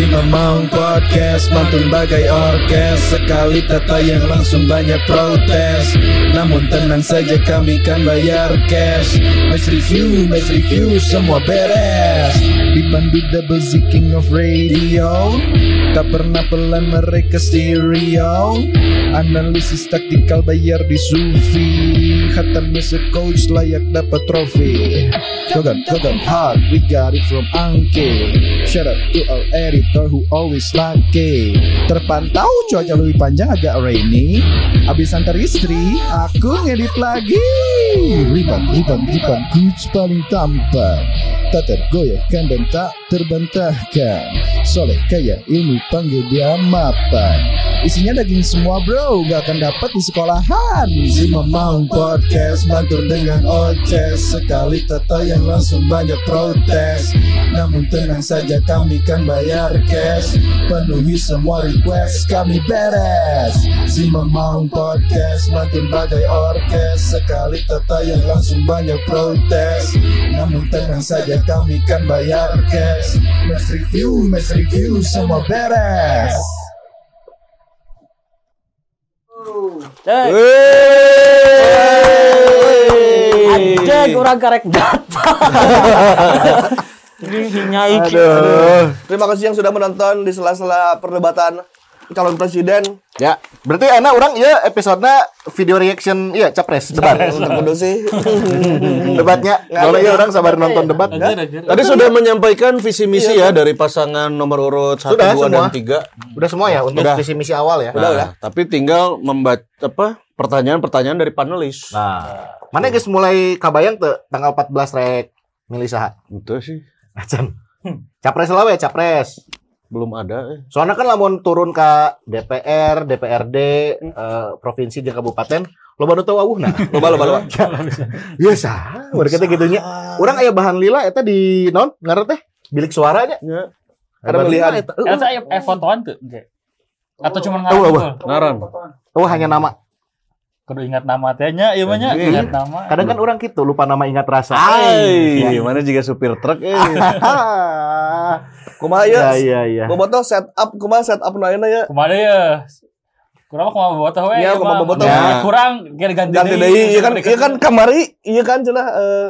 Si Mamang Podcast mantun bagai orkes. Sekali tata yang langsung banyak protes. Namun tenang saja kami kan bayar cash. Match review, match review semua beres. Dipandu double Z king of radio. Tak pernah pelan mereka stereo. Analisis taktikal bayar di Sufi. Hatam as coach layak dapat trofi. Kogan, Kogan hard, we got it from Angke Shout out to our editor who always lucky Terpantau cuaca lebih panjang agak rainy. Abis antar istri, aku ngedit lagi. Riban, riban, riban, coach paling tampan Tak tergoyahkan dan tak terbantahkan. Soleh kaya ilmu panggil dia mapan. Isinya daging semua bro. Gak akan dapat di sekolahan. Si Mamang Podcast Mantur dengan oces. Sekali tata yang langsung banyak protes. Namun tenang saja kami kan bayar cash Penuhi semua request kami beres. Si Mamang Podcast Mantur bagai orkes. Sekali tata yang langsung banyak protes. Namun tenang saja kami kan bayar cash. Match review, match review semua beres. Ada kurang karek data. Aduh. Terima kasih yang sudah menonton di sela-sela perdebatan calon presiden. Ya, berarti enak orang ya episodenya video reaction iya capres debat. Kudu sih. Debatnya. Kalau ya orang sabar nonton debat. Tadi sudah menyampaikan visi misi ya dari pasangan nomor urut 1, Sudah, 2 dan semua. 3. Udah semua ya untuk visi misi awal ya. Nah, tapi tinggal membaca apa pertanyaan-pertanyaan dari panelis. Nah, mana guys mulai kabayang tuh tanggal 14 rek milih saha? Itu sih Acan. Capres lah ya, capres. belum ada. eh. Soalnya kan lamun turun ke DPR, DPRD, eh, provinsi jeung kabupaten, loba nu teu wawuhna. Loba loba loba. Iya sah, mereka teh gitunya. Urang aya bahan lila eta di non ngaran teh bilik suaranya. Ya. Ada pilihan. Eta aya aya fotoan tuh. Atau cuma ngaran. tuh? Ngaran. Oh hanya nama. Kudu ingat nama teh nya, ieu mah nya Anjing. ingat nama. Kadang kan orang gitu lupa nama ingat rasa. Hai, mana juga supir truk eh. Kumaha Iya ya? iya iya. Bobotoh setup kumaha setup nu ayeuna ya? Kumaha ya? Kurang mah kumaha bobotoh we. Iya, ieu kumaha mah. bobotoh. Ya, Kurang kira ganti Ganti deui iya kan iya kan kamari iya kan cenah eh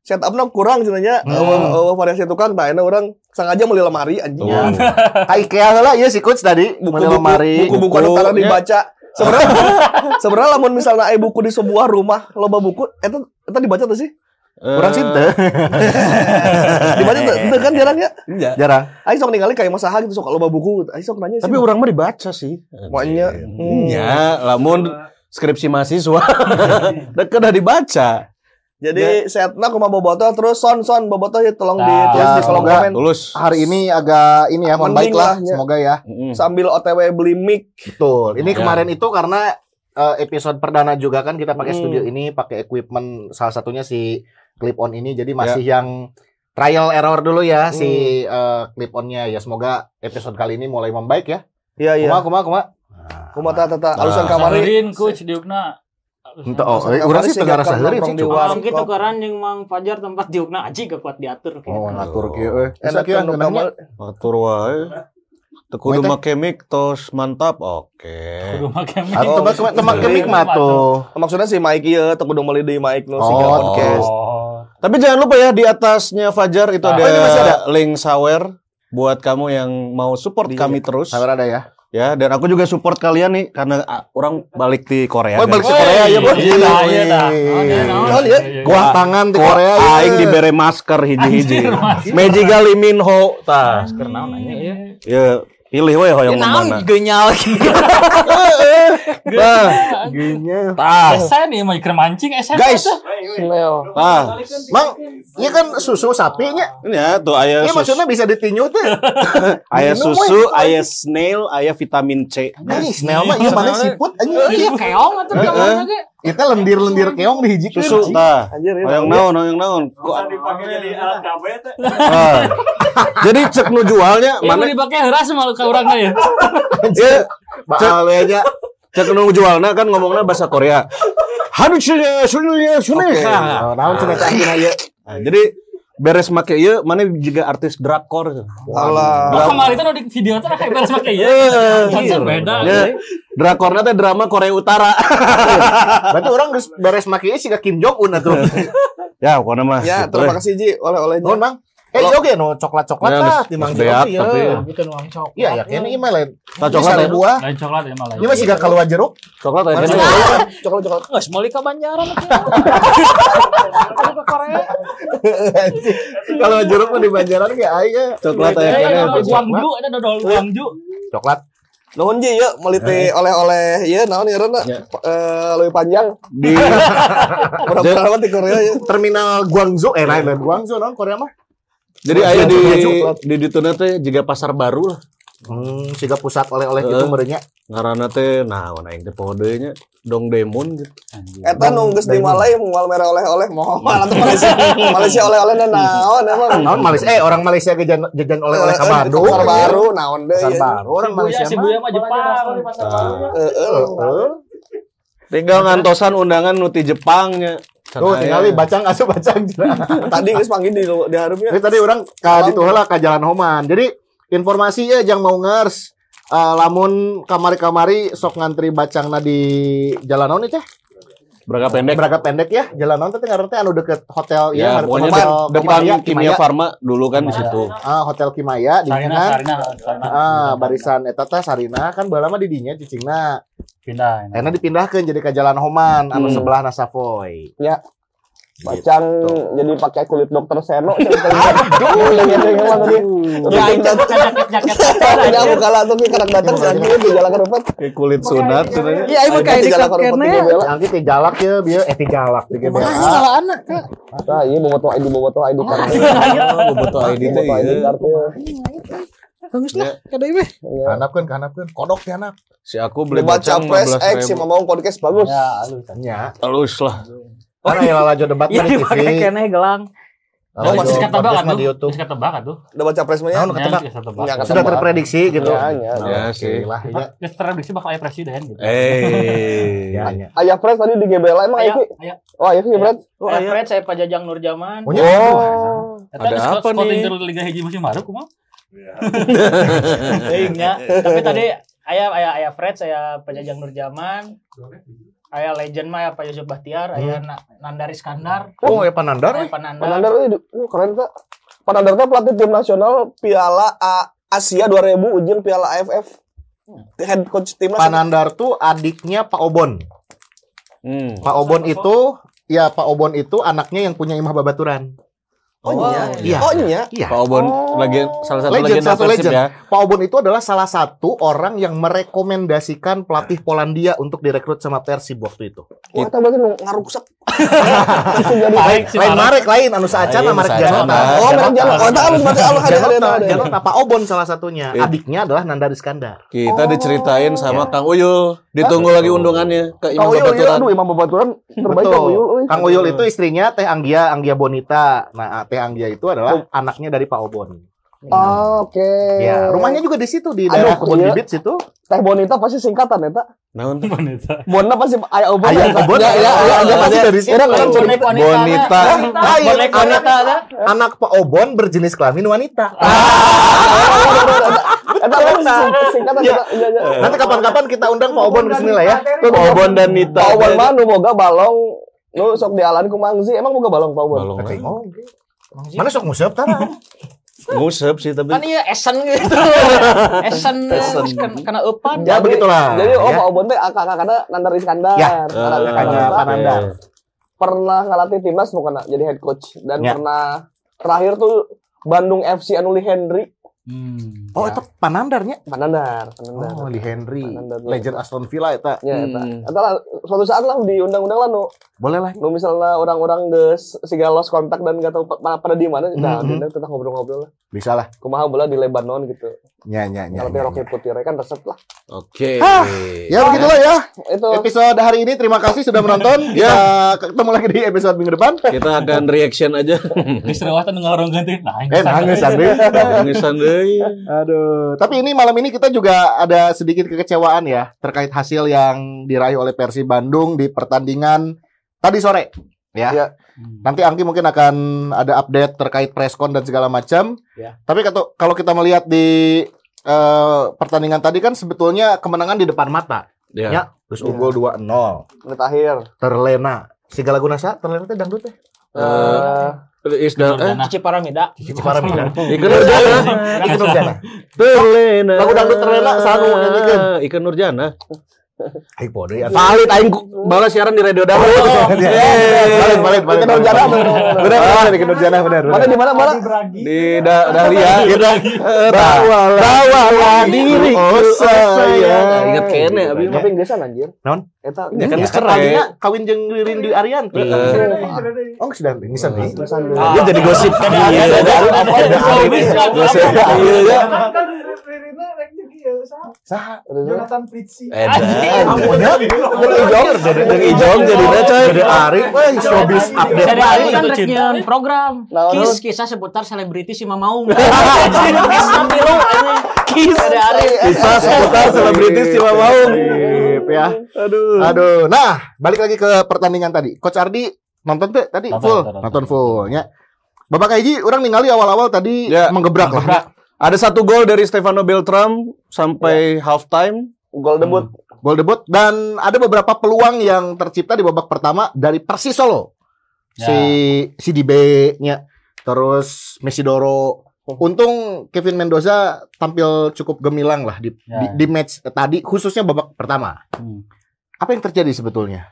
setupnya kurang cenah nya. Eueuh eueuh variasi tukang tah ayeuna urang sengaja meuli lemari anjing. Ya. Ka IKEA heula ieu si coach tadi Buku-buku lemari. buku-buku anu tara dibaca. Sebenarnya sebenarnya lamun misalnya aya buku di sebuah rumah loba buku eta eta dibaca tuh sih? Kurang sih teu. Dibaca tuh teu kan jarang ya? Iya. Jarang. Aing sok ningali kayak masaha gitu sok loba buku. Aing sok nanya sih. Tapi orang mah dibaca sih. Makanya, hmm. Ya, lamun skripsi mahasiswa deket udah dibaca. Jadi setna kumaha bobotoh terus son son bobotoh ya tolong Nah, ditulis di kolom semoga komen Tulus. Hari ini agak ini ya, mohon Mending baik lah. ya. Semoga ya. Mm. sambil OTW beli mic. Betul. Ini Ya. kemarin itu karena eh, episode perdana juga kan kita pakai Hmm. studio ini, pakai equipment salah satunya si clip on ini. Jadi masih yang trial error dulu ya si eh, clip onnya ya. Semoga episode kali ini mulai membaik ya. Iya iya. Kuma kuma kuma. Kumaha tata tata alusan Nah. kamari. Samarin coach diukna. Ente oh, eh, urang sih gak heureun nongkrong sih. di Cuk. warung. Orang gitu karan yang Mang Fajar tempat diukna aji gak kuat diatur. Oh, ngatur kieu euy. Bisa Enak kieu kan ngeunangnya. kamar. Atur wae. Mereka- make mic tos mantap. Oke. Kudu make mic. Ah, teu make teu make mic mah tuh. Maksudnya si ieu teu kudu meuli deui mic nu Oh, siga podcast. Oh. Tapi jangan lupa ya di atasnya Fajar itu Ah, ada, oh, ini masih ada? link sawer buat kamu yang mau support Di- kami terus. Sabar ada ya. Ya, dan aku juga support kalian nih karena ah, orang balik di Oh, Korea. balik ke guys. Korea ya, Bos. Iya, dah, iya, dah. Oh, iya. Kuah tangan di Korea. Aing dibere masker hiji-hiji. Meji gali minho tah. Masker naon nanya ya. Ya, pilih we hoyong Ya mana. genyal. Tah, Gini. tah, Esen nih mau ikan mancing esen. Guys. Smell. tah. Mang, iya kan susu sapinya. Ini ya tuh aya Iya susu, maksudnya bisa ditinyu tuh. aya susu, aya snail, aya vitamin C. Nih, snail mah iya mana siput anjing. Iya keong atuh gambarnya ge. Kita lendir-lendir keong dihijikeun. Susu tah. Anjir ya. Hoyong naon, hoyong naon. Kok dipakai jadi alat KB teh. Ah. Jadi cek nu jualnya Iya mana? dipakai heras malu ke orangnya ya. Ya, Baal we aja. cek nu jualna kan ngomongnya bahasa Korea. Sudah. Oke. Oh, Naon cenah teh. Nah, jadi beres make ieu mana juga artis drakor. Alah. Oh, kemarin tuh di video tuh kayak beres pakai ya. Konsep beda. Ya, drakornya teh drama Korea Utara. Berarti orang geus beres make ieu siga Kim Jong Un atuh. ya, pokoknya mah. Ya, terima kasih Ji oleh-olehnya. Nuhun, Bang. Eh, iya oke no coklat-coklat Ya, lah geus- di Mang geus beak, Jiro, tapi iya. Bikin uang coklat. Iya, ya kayaknya email lain. Nah, coklat ya. buah. Lain coklat ya malah. Ini masih gak keluar jeruk. Coklat aja. Mana Coklat-coklat. Nggak semua ke Banjaran. Kalau ke Korea. Kalau jeruk mah di Banjaran kayak aja. Coklat Eh, aja. ada kayaknya. Guangju, ada dodol Guangju. Coklat. Nuhun Ji ya meliti oleh-oleh ya naon ya. Ya. Eh lebih panjang. Di Mudah-mudahan di Korea ya. Terminal Guangzhou eh lain lain Guangzhou non Korea mah. Jadi aya di di dituna teh juga pasar baru lah. Hmm, siga pusat oleh-oleh gitu merenya. Ngaranna teh nah mana aing teh podenya Dong Demon gitu. Eta nunggus di Malay moal mere oleh-oleh moal atau Malaysia. Malaysia oleh-oleh naon emang. Naon Malaysia eh orang Malaysia jajan jajan oleh-oleh ka Bandung. Pasar baru naon deui. Pasar ya. baru orang Malaysia si mah. Buya mah Jepang. Heeh. Heeh. Tinggal ngantosan undangan nuti Jepangnya. Tuh tinggal bacang asup bacang. Tadi geus panggil di di hareup ya. Ini tadi orang ka ditu heula ka Jalan Homan. Jadi informasi ya jangan mau ngers. Eh, lamun kamari-kamari sok ngantri bacangna di jalan naon teh? Berangkat pendek. Berangkat pendek ya. Jalan teh ngaran teh anu deket hotel Ya, hareup pokoknya hotel de- depan Kimaya, Kimia Farma dulu kan di situ. Ah, hotel Kimaya di Sarina, mana? Sarina, Sarina. Ah, barisan eta teh Sarina kan bae lama di dinya cicingna. pindah. Enak dipindahkeun jadi ke Jalan Homan anu Hmm. sebelah na Savoy. Bacang jadi pakai kulit dokter Seno. Aduh. Ya itu jaket-jaket. Ya aku kalah tuh kanak datang lagi di jalan kerupat. Kayak kulit sunat sebenarnya. Iya, ibu kayak di jalan. Nanti jalak ya eh jalak GBA. Salah anak. Nah, iya boboto ID boboto ID card. Oh, boboto ID teh Boboto ID iya. card. ya. Bagus lah. Kada ibu. Iya. Kanapkeun kanapkeun kodok teh anak. Si aku beli Baca bacang press X si 15 ribu. Mamong podcast bagus. Ya, alus nya. Halus lah. Karena ya lalajo debat Iya mah di TV. kene gelang. Oh, Masih kata mah tuh. di YouTube. Masih kata bakat tuh. Udah baca press mah ya? Naon ketebak? Ya, kata Ya, kata- Sudah terprediksi gitu. Ya, ya. Ya sih. Lah, ya. Terprediksi bakal ayah presiden gitu. Eh. Ya, ya. Ayah press tadi di GBLA emang ayo. Oh, Ivy Brad. Oh, iya. Fred, saya Pak Jajang Nurjaman. Oh. Oh. Ada apa scouting nih? dari Liga Hiji musim baru kumaha? Iya. Tapi tadi ayah ayah ayah Fred, saya Pak Jajang Nurjaman. Ayah legend mah ya Pak Yusuf Bahtiar, ayah Na- Nandar Iskandar, Oh, ya Panandar. ayah Panandar. Panandar ini uh, keren tak? Panandar teh pelatih tim nasional Piala A- Asia 2000 ujung Piala AFF. Head coach timnas. Panandar tuh adiknya Pak Obon. Hmm. Pak Obon itu ya Pak Obon itu anaknya yang punya Imah Babaturan. Oh, iya. Iya. Oh, iya. Iya. Pak Obon Oh. lagi salah satu Legend, legenda satu Persib legend. ya. Pak Obon itu adalah salah satu orang yang merekomendasikan pelatih Polandia untuk direkrut sama Persib waktu itu. Wah, eta berarti Baik si Lain Marek. Marek lain anu saacana Lain, Marek. Janota. Oh, merek jalan. Oh, alus berarti ada ada Janota, ada. Janota, Pak Obon salah satunya. Iya. Adiknya adalah Nandar Iskandar. Kita Oh. diceritain sama Kang Uyul. Ditunggu lagi undangannya ke Kang Imam Uyul, iya, Babaturan. aduh Imam Babaturan terbaik. Kang Uyul. Kang Uyul itu istrinya Teh Anggia, Anggia Bonita. Nah, Teh Anggia itu adalah anaknya dari Pak Obon. Ah, Oke. Ya, rumahnya juga di situ di daerah Kebun iya. Bibit situ. Teh Bonita pasti singkatan eta. Naon tuh? Wanita. Bonna pasti aya obon. Ayah eta. Obon. Ya, ya, ya, Dia ya, pasti ya. dari situ. Orang Bonek wanita. Bonita. Lain, Bonek anak, Pak Obon berjenis kelamin wanita. Iya. Iya, iya. Nanti kapan-kapan kita undang Pak Obon ke sini lah ya. Pak Obon dan Nita. Pak Obon mah nu boga balong nu sok dialan ku Mangzi. Emang boga balong Pak Obon? Balong. Mana sok museup tara? Ngusep sih tapi. Kan iya esen gitu. Esen Esen. kan karena eupan. Ya begitulah. Jadi oh ya. Pak Obon teh kakak-kakaknya Nandar Iskandar. Ya, Nandar Eh, kakaknya Iskandar Pak Nandar. pernah ngelatih timnas bukan jadi head coach dan Ya. pernah terakhir tuh Bandung FC Anuli Henry Hmm. Oh, itu Panandarnya. Panandar, Panandar. Oh, di Henry. Panandar. Legend Aston Villa eta. Ya, eta. Hmm. Eta lah, suatu saat lah diundang-undang lah nu, Boleh lah. nu misalnya orang-orang geus siga lost kontak dan gak tahu pa- pa- pada di mana, nah Mhm. diundang kita ngobrol-ngobrol lah. Bisa lah. Kumaha bola di Lebanon gitu. Ya, ya, ya. Kalau ya, Rocky Putih kan resep lah. Oke. Ah, Ya begitulah ya. Itu Episode hari ini terima kasih sudah menonton. Kita ketemu lagi di episode minggu depan. Kita akan reaction aja. Geus rewatan ngarong ganti. Nah, Eh, nangis Andri. Tangisan deui. Aduh, tapi ini malam ini kita juga ada sedikit kekecewaan ya terkait hasil yang diraih oleh Persib Bandung di pertandingan tadi sore. Ya. Ya. Nanti Angki mungkin akan ada update terkait preskon dan segala macam. Ya. Tapi kata- kalau kita melihat di eh, pertandingan tadi kan sebetulnya kemenangan di depan mata. Ya. Ya. Terus unggul 2-0. Menit akhir. Terlena. Sigala Gunasa, terlena teh dangdut teh. Eh, Isda eh Cici Paramida. Cici Paramida. Ikan Nurjana Itu Nurjana. terlena Lagu dangdut terlena, sanu nyanyikan. Ikan Nurjana Ayo pode ya. valid aing balas siaran di radio Dawa Balik, balik, balik. Ikan Nurjana, balik. bener. Bener, bener, Ikan Nurjana, bener. Mana di mana mana? di da Dahlia Rawalah Rawalah diriku oh sayang. Ingat kene abi. Tapi Inglesan anjir. Naon? Eta Ya kan Ya, kan tadinya kawin jeung Ririn Dwi Arianti. Iya. Oh, sudah bisa nih. Dia jadi gosip iya Iya, ada apa ya? gosip iya saha? Jonathan Fritzi. Eda Ampun ya. Ijong dengan Ijong jadinya coy Jadi Ari, wah, showbiz update. Dari Ari. Kan rek nyeun program Naon? Kis kisah seputar selebriti si Mamaung. Anjing. Kis dari Ari. Kisah seputar selebritis Cima Maung Sip, ya. Aduh Aduh, nah balik lagi ke pertandingan tadi. Coach Ardi nonton tuh tadi Nonton, full, nonton, nonton fullnya. Babak Haji orang ningali awal-awal tadi Ya, menggebrak lah. Ada satu gol dari Stefano Beltram sampai halftime. Gol debut. Gol debut dan ada beberapa peluang yang tercipta di babak pertama dari Persis Solo. Si si Dibe-nya terus Mesidoro. Untung Kevin Mendoza tampil cukup gemilang lah di, Ya. di, di match tadi khususnya babak pertama. Hmm. Apa yang terjadi sebetulnya?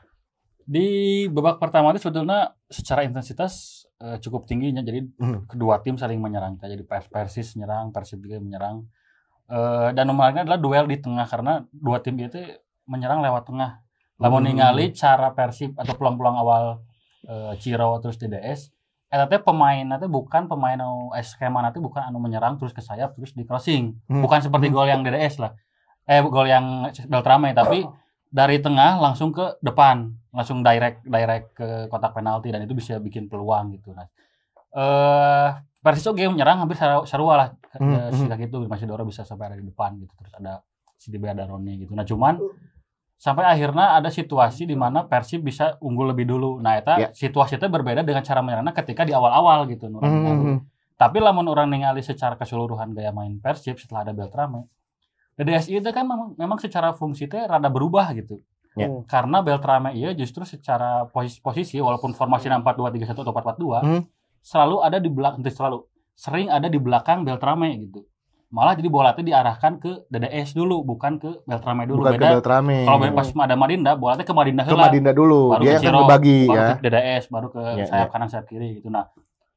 Di babak pertama itu sebetulnya secara intensitas eh, cukup tingginya. Jadi Hmm. kedua tim saling menyerang. Jadi Pers Persis menyerang, Persib juga menyerang. Eh, dan nomornya adalah duel di tengah karena dua tim itu menyerang lewat tengah. Lamun Hmm. ningali cara Persib atau peluang-peluang awal eh, Ciro terus DDS, eta teh pemain nanti bukan pemain anu eh, skema nanti bukan anu menyerang terus ke sayap terus di crossing. Hmm. Bukan seperti gol yang DDS lah. Eh gol yang Beltrame tapi dari tengah langsung ke depan, langsung direct direct ke kotak penalti dan itu bisa bikin peluang gitu. Nah, eh Persis oke menyerang hampir sarua sarua lah Hmm, eh, sehingga gitu masih Doro bisa sampai ada di depan gitu terus ada si Dibe ada Roni gitu. Nah, cuman sampai akhirnya ada situasi di mana Persib bisa unggul lebih dulu. Nah, eta Ya. situasi itu berbeda dengan cara menyerangnya ketika di awal-awal gitu. Nur. Hmm. Tapi lamun orang ningali secara keseluruhan gaya main Persib setelah ada Beltrame, DDSI itu kan memang, memang secara fungsi teh rada berubah gitu. Ya. Karena Beltrame iya justru secara posisi, posisi walaupun formasi 4-2-3-1 atau 4-4-2 Hmm. selalu ada di belakang selalu sering ada di belakang Beltrame gitu. Malah jadi bola teh diarahkan ke DDS dulu bukan ke Beltrame dulu. Bukan ke Beda Beltrame. kalau pas ada Madinda bola teh ke Madinda ke heula Madinda dulu. baru Dia ke Ciro, akan berbagi baru ya. ke DDS baru ke Ya, sayap kanan sayap kiri gitu nah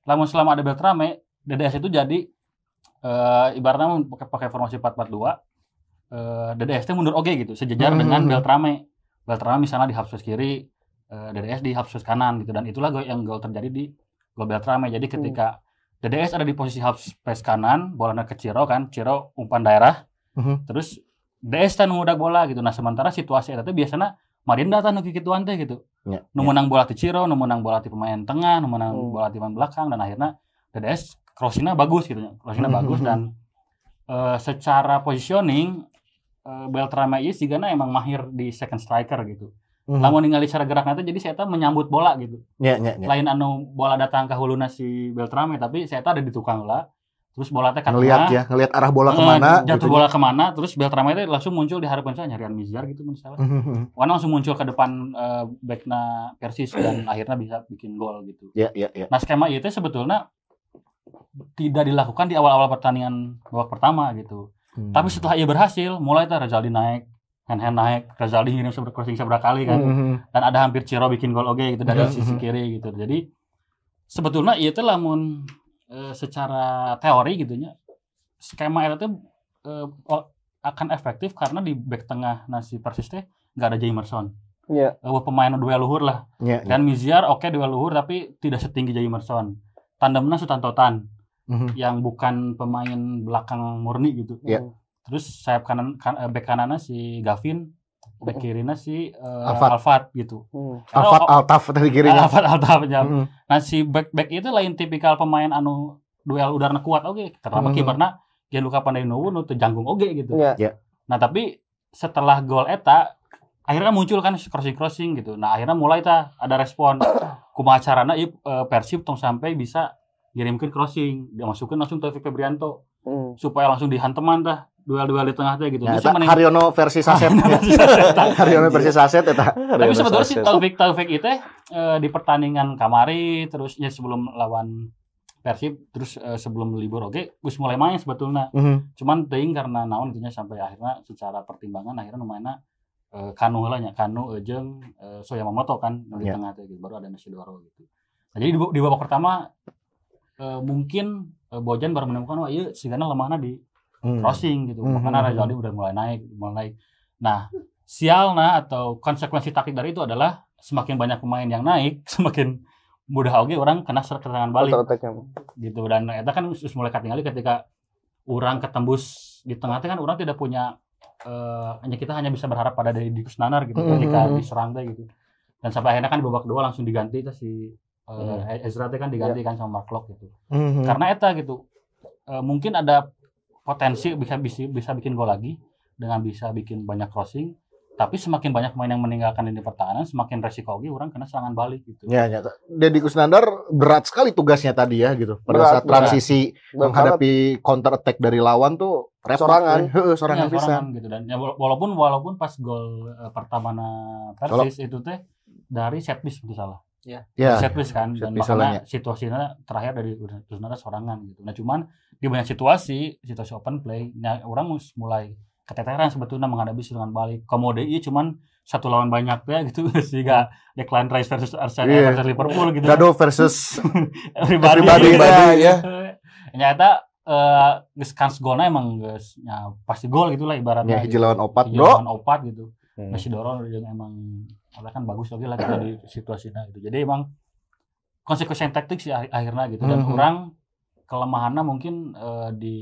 lamun selama ada Beltrame DDS itu jadi eh ibaratnya pakai formasi 442 eh DDS itu mundur oke gitu. Sejajar Hmm. dengan Beltrame. Beltrame misalnya di space kiri eh, DDS di space kanan gitu. Dan itulah yang gol terjadi di gol Beltrame. Jadi ketika DDS ada di posisi half space kanan bolanya ke Ciro kan Ciro umpan daerah. Mhm. terus DS tan ngudak bola gitu. Nah sementara situasi itu biasanya Madinda tan nu kikituan teh gitu. Ya, nu menang bola ti Ciro, nu menang bola ti pemain tengah, nu menang Hmm. bola ti pemain belakang dan akhirnya DDS crossingnya bagus gitu. Ya. Crossingnya Hmm, bagus hmm, dan eh, secara positioning eh, Beltrame ieu sigana emang mahir di second striker gitu. Mhm. Lamun ningali cara gerak nanti jadi saya menyambut bola gitu. Ya, ya, ya. Lain anu bola datang ke huluna si Beltrame tapi saya ada di tukang lah. Terus bola teh ka Ngelihat ya, ngelihat arah bola eh, ke mana. jatuh gitu. bola ke mana terus Beltrame teh langsung muncul di harapan saya nyarian Mizar gitu misalnya. Mhm. Wana langsung muncul ke depan eh, backna Persis dan akhirnya bisa bikin gol gitu. Ya, ya, ya. Nah skema itu sebetulnya tidak dilakukan di awal-awal pertandingan babak pertama gitu. Hmm. Tapi setelah ia berhasil, mulai tuh Razaldi naik, hand hand naik, Razaldi ngirim seber crossing seberapa kali kan, Mhm. dan ada hampir Ciro bikin gol oke gitu dari Mhm. sisi kiri gitu. Jadi sebetulnya itu lamun eh, secara teori gitunya skema itu eh, o- akan efektif karena di back tengah nasi Persis teh nggak ada Jamerson. Iya. Eh, pemain dua luhur lah. Ya. Dan Miziar oke dua luhur tapi tidak setinggi Jamerson. Tandemnya Sutanto Mhm. yang bukan pemain belakang murni gitu. Iya. Terus sayap kanan kan, eh, back kanannya si Gavin, back kirinya si eh, Alfat. Alfat gitu. Hmm. Karena Alfat Altaf tadi kirinya. Alfat Altafnya. Mhm. Nah si back back itu lain tipikal pemain anu duel udara kuat oke karena Mhm. kiperna Gianluca Pandainuwu nu teu janggung oge gitu. Iya. Nah tapi setelah gol eta akhirnya muncul kan crossing crossing gitu. Nah akhirnya mulai ta ada respon. kumaha carana ieu eh, Persib tong sampai bisa ngirimkeun crossing, dia masukin langsung Taufik Febrianto Hmm. supaya langsung dihanteman tah duel-duel di tengah teh gitu. Ya, Terus eta mending- Haryono versi Saset. Haryono versi Saset eta. Tapi sebetulnya si Taufik Taufik itu eh, di pertandingan kamari terus ya sebelum lawan Persib terus eh, sebelum libur oke gus mulai main sebetulnya Mhm. cuman teuing karena naon intinya sampai akhirnya secara pertimbangan akhirnya lumayan eh, kanu heula nya kanu eh, jeung eh, Soyamamoto kan nu di Ya. tengah teh gitu. baru ada Nashidoro gitu nah, jadi di, di babak pertama eh, mungkin eh, Bojan baru menemukan wah iya sigana lemahna di Hmm. crossing gitu. Hmm, makanya hmm, Rezaldi udah mulai naik mulai naik. Nah sialna atau konsekuensi taktik dari itu adalah semakin banyak pemain yang naik semakin mudah oke orang kena serangan balik. Gitu dan itu kan mulai katingali ketika orang ketembus di tengah. Kan orang tidak punya eh, hanya kita hanya bisa berharap pada dari Dikus Nanar gitu Hmm, ketika hmm, hmm. diserang gitu. Dan sampai akhirnya kan babak kedua langsung diganti tuh si eh, Ezra teh kan diganti kan sama Mark Locke gitu Mhm. karena eta gitu eh, mungkin ada potensi bisa bisa bisa bikin gol lagi dengan bisa bikin banyak crossing tapi semakin banyak pemain yang meninggalkan ini pertahanan semakin resiko oge orang kena serangan balik gitu Ya, ya. Deddy Kusnandar berat sekali tugasnya tadi ya gitu. Pada Berat, saat transisi Dan menghadapi counter attack dari lawan tuh repot. Sorangan. ya. Heeh, sorangan Ya, sorangan gitu dan ya, wala- walaupun walaupun pas gol eh, pertama na Persis itu teh dari set piece itu salah Ya. set piece kan set dan piece makanya situasinya terakhir dari Kusnandar sorangan gitu nah cuman di banyak situasi situasi open play nah, orang mulai keteteran sebetulnya menghadapi serangan balik komode iya cuman satu lawan banyak ya gitu sehingga Declan Rice versus Arsenal Iya. versus Liverpool gitu Gado versus everybody, Everybody, gitu. ya. Nyata eh geus kans golnya emang geus ya, pasti gol gitu lah ibaratnya. ya hiji lawan opat, Hiji Bro. lawan opat gitu. Hmm. Masih dorong emang ada kan bagus lagi lah kita di situasinya gitu. Jadi emang konsekuensi taktik sih akhir- akhirnya gitu dan Mhm. orang kelemahannya mungkin eh, di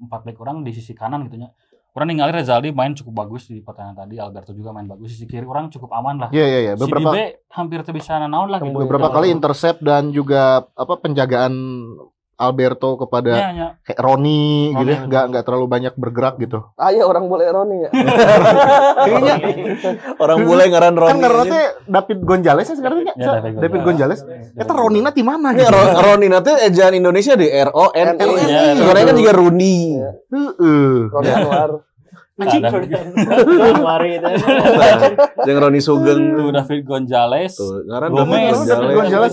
empat back orang di sisi kanan gitu nya. Orang ningali Rezaldi main cukup bagus di pertandingan tadi, Alberto juga main bagus. Sisi kiri orang cukup aman lah. Iya iya iya. Si Beberapa Dibe hampir tuh bisa naon lah gitu. beberapa kali intercept dan juga apa penjagaan Alberto kepada Ya, ya. kayak Roni gitu ya, Roni, nggak nggak terlalu banyak bergerak gitu. Ah iya orang boleh Roni ya. Kayaknya Orang mulai ngaran kan Roni. karena teh David Gonzalez ya sekarang ya. Ya, David David. Gonzalez. Eta Ronina di mana gitu. Ro- Roni nanti ejaan Indonesia di R O N I. Iya. Sebenarnya kan juga Rooney. Heeh. Roni Ya. Anwar. Anjing Januari itu. Jeung Roni Sugeng. Tuh David Gonzalez, Tuh, ngaran Gomez, David Gomez.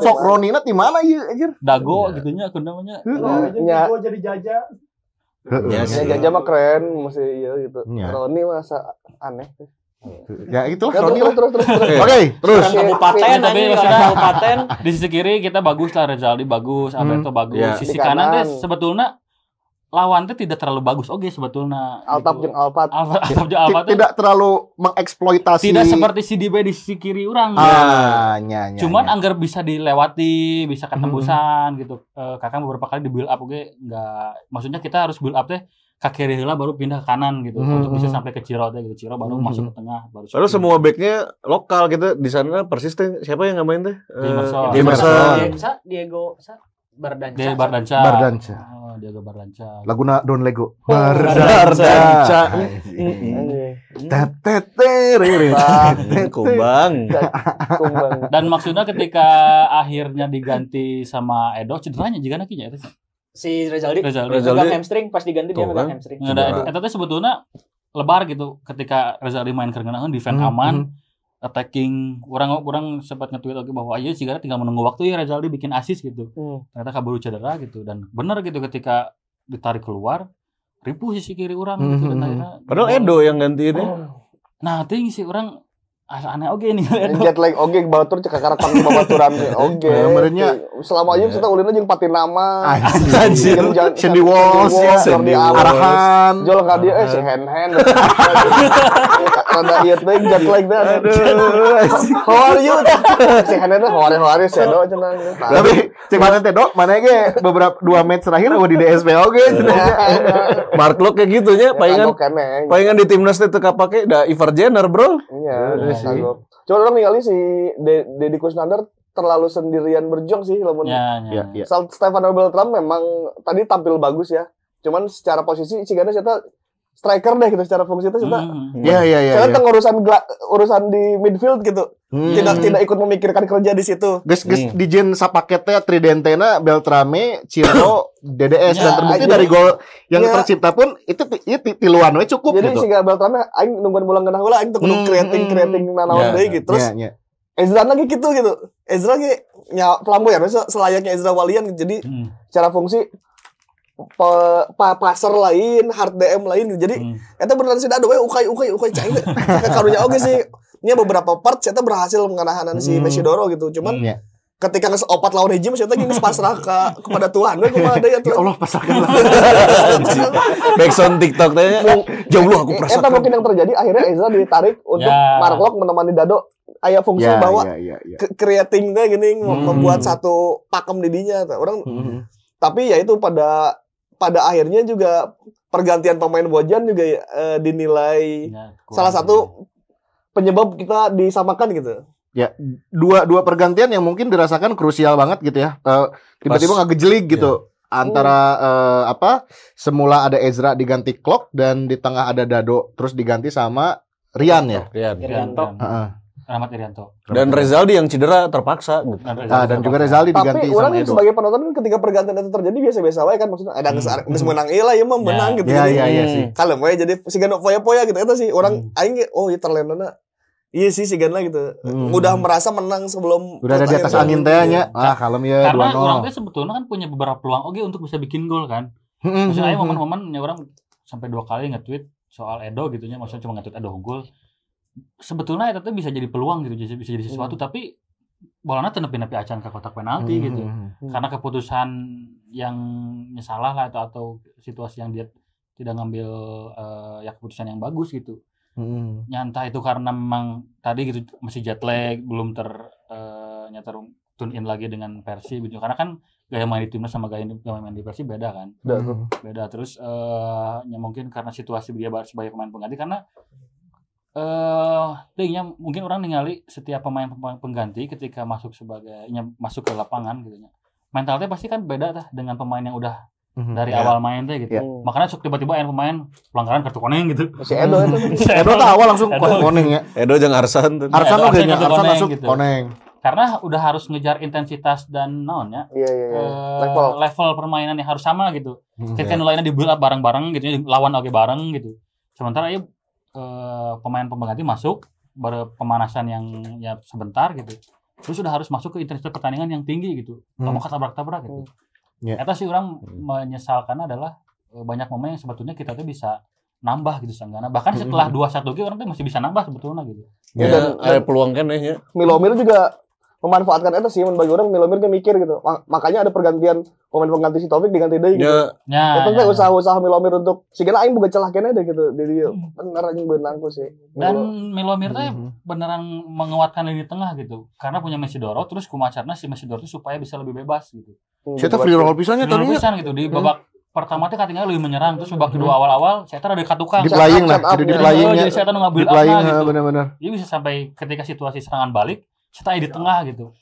Sok Ronina di mana ya anjir? Dago Iya. gitunya aku namanya. Ya. Gue jadi jajah. Ya, Ya Jaja mah keren, mesti iya gitu. Iya. Roni masa aneh. Ya itu Ya, Roni terus, lah. terus, terus, terus. Oke, terus. Kabupaten Tapi orang kabupaten. Di sisi kiri kita bagus lah Rezaldi bagus, Alberto bagus. Iya. Sisi kanan kanan. sebetulnya lawan teh tidak terlalu bagus. Oke sebetulnya. Altap gitu. jeung Alpat. Alfa Altaf jeung Alfa Ti- teh Tidak terlalu mengeksploitasi tidak seperti si Dibe di sisi kiri orang. Ah, nya, nya, Cuman nya. anggar bisa dilewati, bisa ketembusan gitu. Eh, kakak beberapa kali di build up oke nggak maksudnya kita harus build up teh ke kiri heula baru pindah ke kanan gitu Mhm. untuk bisa sampai ke Ciro teh gitu. Ciro baru Mhm. masuk ke tengah baru Lalu semua backnya lokal gitu di sana persis teh siapa yang nggak main teh? Eh, Jamerson. Jamerson. Diego- Diego Sa, Bardanca. Dia Bardanca. Bardanca. Oh, Diego Bardanca. Laguna Don Lego. Bardanca. Anjing. Teteterere. Kumbang. Kumbang. Dan maksudnya ketika akhirnya diganti sama Edo cederanya juga nakinya itu. Si Rezaldi. Rezaldi. Rezaldi. Hamstring pas diganti dia megang kan. hamstring. Eta teh sebetulnya lebar gitu ketika Rezaldi main kerengenahan defense Hmm, aman attacking orang orang sempat nge-tweet oke bahwa ayo sih tinggal menunggu waktu ya Rezaldi bikin assist gitu Hmm. ternyata kaburu cedera gitu dan bener gitu ketika ditarik keluar ripuh sisi kiri orang Hmm, gitu dan hmm, akhirnya Padahal Edo yang gantiin ya. nah ting sih orang asa aneh oke nih Edo Jet lag oge batur cek karakter di babaturan ge oge. Ya, merenya. Selama aja kita ulina jeung Patinama. Anjir. Cindy Walls ya. Jordi. Arahan. Jual ka dia eh si Hen Hen. Rada ieu teh jet lag teh. How are you? Si Hen Hen how are how are si Edo cenah. Tapi cek mana teh dok, mana ge beberapa dua match terakhir oh di DSP oge. Mark Locke kayak gitu nya, palingan palingan di timnas teh teu kapake da Ivar Jenner, Bro. Iya, Iya sih. Cuma orang ningali si De- Deddy Kusnandar terlalu sendirian berjuang sih lamun ya, ya. Ya, Stefano Beltram memang tadi tampil bagus ya. Cuman secara posisi Cigana saya striker deh gitu secara fungsi itu kita Hmm. Iya iya iya. saya iya. tentang urusan urusan di midfield gitu Hmm. tidak tidak ikut memikirkan kerja di situ Ges ges Hmm. di Jen sapaketnya Tridentena, Beltrame, Ciro, DDS dan Ya, terbukti jadi- dari gol yang Ya. tercipta pun itu itu ti- tiluan we cukup jadi gitu. si Beltrame aing nungguan bulan kenal heula aing tuh kudu Hmm, creating hmm. creating Ya, nanaon deui gitu terus Iya, iya. Ezra lagi gitu gitu Ezra lagi nya flamboyan we, selayaknya Ezra Walian jadi Hmm. secara fungsi pe, pa, passer lain, hard DM lain. Jadi Hmm. eta beneran sih ada we ukai ukai ukai cai teh. Karunya oge sih nya beberapa part saya berhasil menganahanan si Hmm. Messi Doro gitu. Cuman Iya. ketika nges opat lawan hiji saya geus pasrah ka, kepada Tuhan we kumaha deui ya Ya Tuhan. Allah pasarkan lah. Backsound TikTok teh jauh lu aku Eta perasa. mungkin yang terjadi akhirnya Ezra ditarik untuk Ya. Mark Locke menemani Dado aya fungsi Ya, bahwa ya, ya, ya. ke- creating teh gini Hmm. membuat satu pakem di dinya teh. Orang Hmm. tapi ya itu pada pada akhirnya juga pergantian pemain Bojan juga eh, dinilai Ya, salah satu penyebab kita disamakan gitu. Dua dua pergantian yang mungkin dirasakan krusial banget gitu ya. Eh, tiba-tiba nggak gejelig gitu. Antara eh, apa? Semula ada Ezra diganti Clock dan di tengah ada Dado terus diganti sama Rian ya. Rian. Irianto. Heeh. Rahmat Irianto. Dan Rezaldi yang cedera terpaksa gitu. Ah, dan juga Rezaldi diganti Tapi orang sama yang Edo. sebagai penonton kan ketika pergantian itu terjadi biasa-biasa wae kan maksudnya ada geus Hmm. geus menang ieu lah ieu mah menang gitu. Ya Jadi ya ya sih. kalem we jadi siga poya-poya gitu eta sih orang Hmm. aing oh ieu terlena Iya sih sigan lah gitu. Hmm. Mudah merasa menang sebelum Udah ada di atas angin teh nya. Ah, kalem ya Karena 2-0. orang teh sebetulnya kan punya beberapa peluang oke untuk bisa bikin gol kan. Hmm, Maksudnya hmm, hmm. momen-momen ya orang sampai dua kali nge-tweet soal Edo gitu nya, maksudnya cuma nge-tweet Edo unggul. Sebetulnya itu tuh bisa jadi peluang gitu, bisa bisa jadi sesuatu tapi bolanya teu nepi-nepi acan ke kotak penalti Hmm, gitu. hmm, hmm. Karena keputusan yang salah lah atau atau situasi yang dia tidak ngambil eh, ya keputusan yang bagus gitu. Hmm. nyanta itu karena memang tadi gitu masih jet lag belum ter eh, nyata tune in lagi dengan versi gitu karena kan gaya main di timnas sama gaya, gaya main di versi beda kan Hmm. beda terus eh ya mungkin karena situasi dia ba- sebagai pemain pengganti karena eh dehnya mungkin orang ningali setiap pemain pemain pengganti ketika masuk sebagai masuk ke lapangan gitu nya mentalnya pasti kan beda dah dengan pemain yang udah Hmm. dari Ya. awal main teh gitu Ya. makanya sok tiba-tiba ada pemain pelanggaran kartu kuning gitu Si Edo itu. Edo tuh awal langsung Edo. koneng ya. Edo jeung Arsan tuh. Arsan oke nya, Arsan masuk gitu. koneng. karena udah harus ngejar intensitas dan naonnya Iya iya iya. eh, Level. level permainan yang harus sama gitu. Hmm. Ketika nilainya di build up bareng-bareng gitu, ya, lawan oke bareng gitu. Sementara ya eh, pemain pengganti masuk baru pemanasan yang ya sebentar gitu. Terus sudah harus masuk ke intensitas pertandingan yang tinggi gitu. Hmm. Mau tabrak-tabrak gitu. Ya. Eta sih orang menyesalkan adalah eh, banyak momen yang sebetulnya kita tuh bisa nambah gitu sanggana. Bahkan Hmm. setelah 2-1 gitu orang tuh masih bisa nambah sebetulnya gitu. Ya, Ya, dan, ada peluang kan ya. Milomir juga memanfaatkan itu sih bagi orang Milomir dia mikir gitu. Ma- makanya ada pergantian pemain pengganti si Taufik diganti deui gitu. Ya, Ya, Itu ya, teh ya. usaha-usaha Milomir untuk sigana aing boga celah kene deh gitu. Jadi Hmm. bener anjing beunang ku sih. Dan Milo- Milomir teh Hmm. beneran menguatkan lini tengah gitu. Karena punya Messi Doro terus kumacarna si Messi Doro tuh supaya bisa lebih bebas gitu. Hmm, Saya tuh free roll pisannya tadinya. pisan gitu di babak pertama teh katinggal lebih menyerang terus babak kedua awal-awal saya ada Set lying up, lah, jadi ya. Oh, ya. jadi saya tuh ngambil lying gitu. bener-bener. Jadi bisa sampai ketika situasi serangan balik, saya di tengah gitu.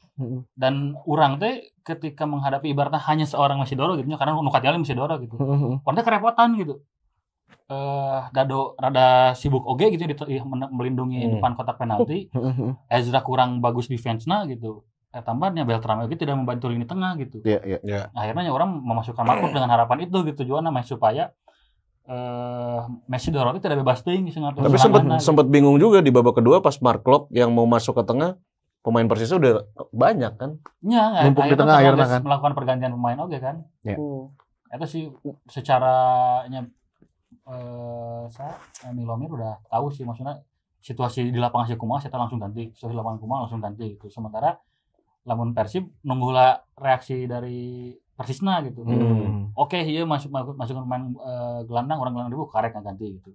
Dan orang teh ketika menghadapi ibaratnya hanya seorang Messi Doro gitu karena nukatnya Messi Doro gitu. Orang teh kerepotan gitu. Eh Dado rada sibuk oge gitu di, di- melindungi Hmm. depan kotak penalti. Ezra kurang bagus defense-nya gitu. Eh, tambahnya Beltrame oge tidak membantu lini tengah gitu. Iya, iya. Akhirnya ya orang memasukkan Marco dengan harapan itu gitu tujuannya supaya eh Messi Dorothy tidak bebas ting tapi sempat gitu. sempat bingung juga di babak kedua pas Mark Klopp yang mau masuk ke tengah pemain Persisnya udah banyak kan. Ya, nggak, Numpuk di tengah akhirnya kan. melakukan pergantian pemain oke kan. Hmm. Itu sih secara nya eh saya eh, Milomir udah tahu sih maksudnya situasi di lapangan si kumaha saya langsung ganti, situasi di lapangan kumaha langsung ganti gitu. Sementara lamun Persib nunggu lah reaksi dari Persisna gitu. Hmm. Oke, iya masuk masuk masuk pemain eh, gelandang orang gelandang ribu karek nggak ganti gitu.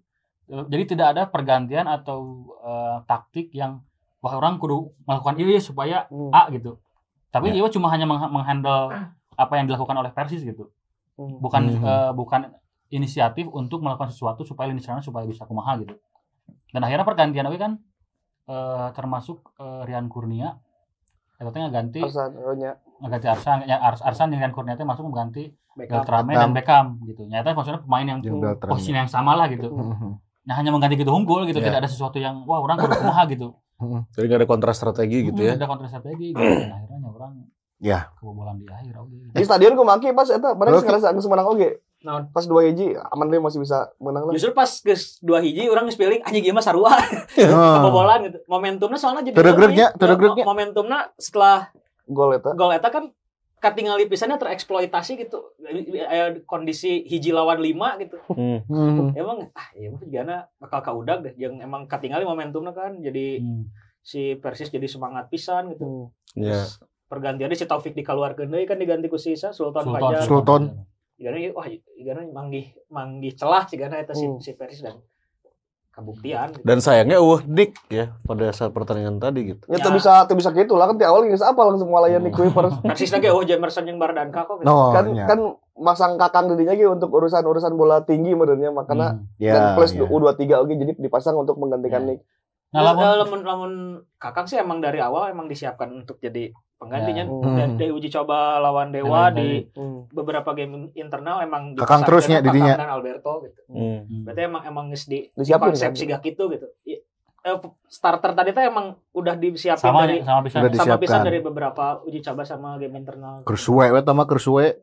Jadi tidak ada pergantian atau eh, taktik yang wah orang kudu melakukan ini supaya Hmm. A gitu. Tapi Ya. dia cuma hanya meng- menghandle apa yang dilakukan oleh Persis gitu. Hmm. Bukan Mhm. eh, bukan inisiatif untuk melakukan sesuatu supaya lini serang supaya bisa kumaha gitu. Dan akhirnya pergantian oke kan eh, termasuk eh, Rian Kurnia. Eta teh ganti Arsan, oh, mengganti Arsan ya Ars, Arsan dengan Kurniawan masuk mengganti. Beltrame dan Beckham gitu. Nyata maksudnya pemain yang posisi yang sama lah gitu. Mhm. Nah hanya mengganti gitu unggul gitu, Ya. tidak ada sesuatu yang wah orang kudu kumaha gitu. Jadi nggak ada kontra strategi gitu ya. Ada kontra strategi gitu. Dan akhirnya orang Ya. kebobolan di akhir oke. Di stadion gue maki pas eta, padahal Oke. sekarang geus menang oge. Naon? Pas dua hiji aman deh masih bisa menang lah. Justru pas geus dua hiji orang geus pilih anjing ieu mah sarua Oh. kebobolan gitu. Momentumnya soalnya jadi teregregnya. Mo- Momentumnya setelah Gol eta. gol eta kan katingali pisannya tereksploitasi gitu. Aya kondisi hiji lawan lima gitu. Hmm. Mhm. Emang ah iya mah jigana bakal kaudag deh yang emang katingali momentumnya kan jadi Hmm. si Persis jadi semangat pisan gitu. Ya. Terus pergantiannya si Taufik dikeluarkeun deui kan diganti ku si Isa Sultan, Sultan. Fajar. Sultan. Igana wah igana manggih manggih celah cigana eta si, Hmm. si Persis dan kabuktian. gitu. Dan sayangnya uh dik ya pada saat pertandingan tadi gitu. Ya, Ya. bisa tuh bisa gitu lah kan di awal geus apa langsung ngalayan di Kuiper. Persis lagi oh Jamerson yang Bardan Kako gitu. No, kan nya. kan masang kakang didinya gitu untuk urusan-urusan bola tinggi menurutnya makanya Hmm. ya, dan plus ya. U23 oke jadi dipasang untuk menggantikan Ya. Nick. Nah, Nah, lamun lamun, lamun Kakang sih emang dari awal emang disiapkan untuk jadi penggantinya. Ya. Dan dari uji coba lawan Dewa Lawan di Hmm. beberapa game internal emang Kakang terusnya didinya. dan Alberto gitu. Hmm. Hmm. Berarti emang emang geus di konsep kan? siga gitu gitu. Eh, starter tadi tuh emang udah disiapin sama dari sama bisa Udah sama pisan dari beberapa uji coba sama game internal. Kersuwe we tama kersuwe.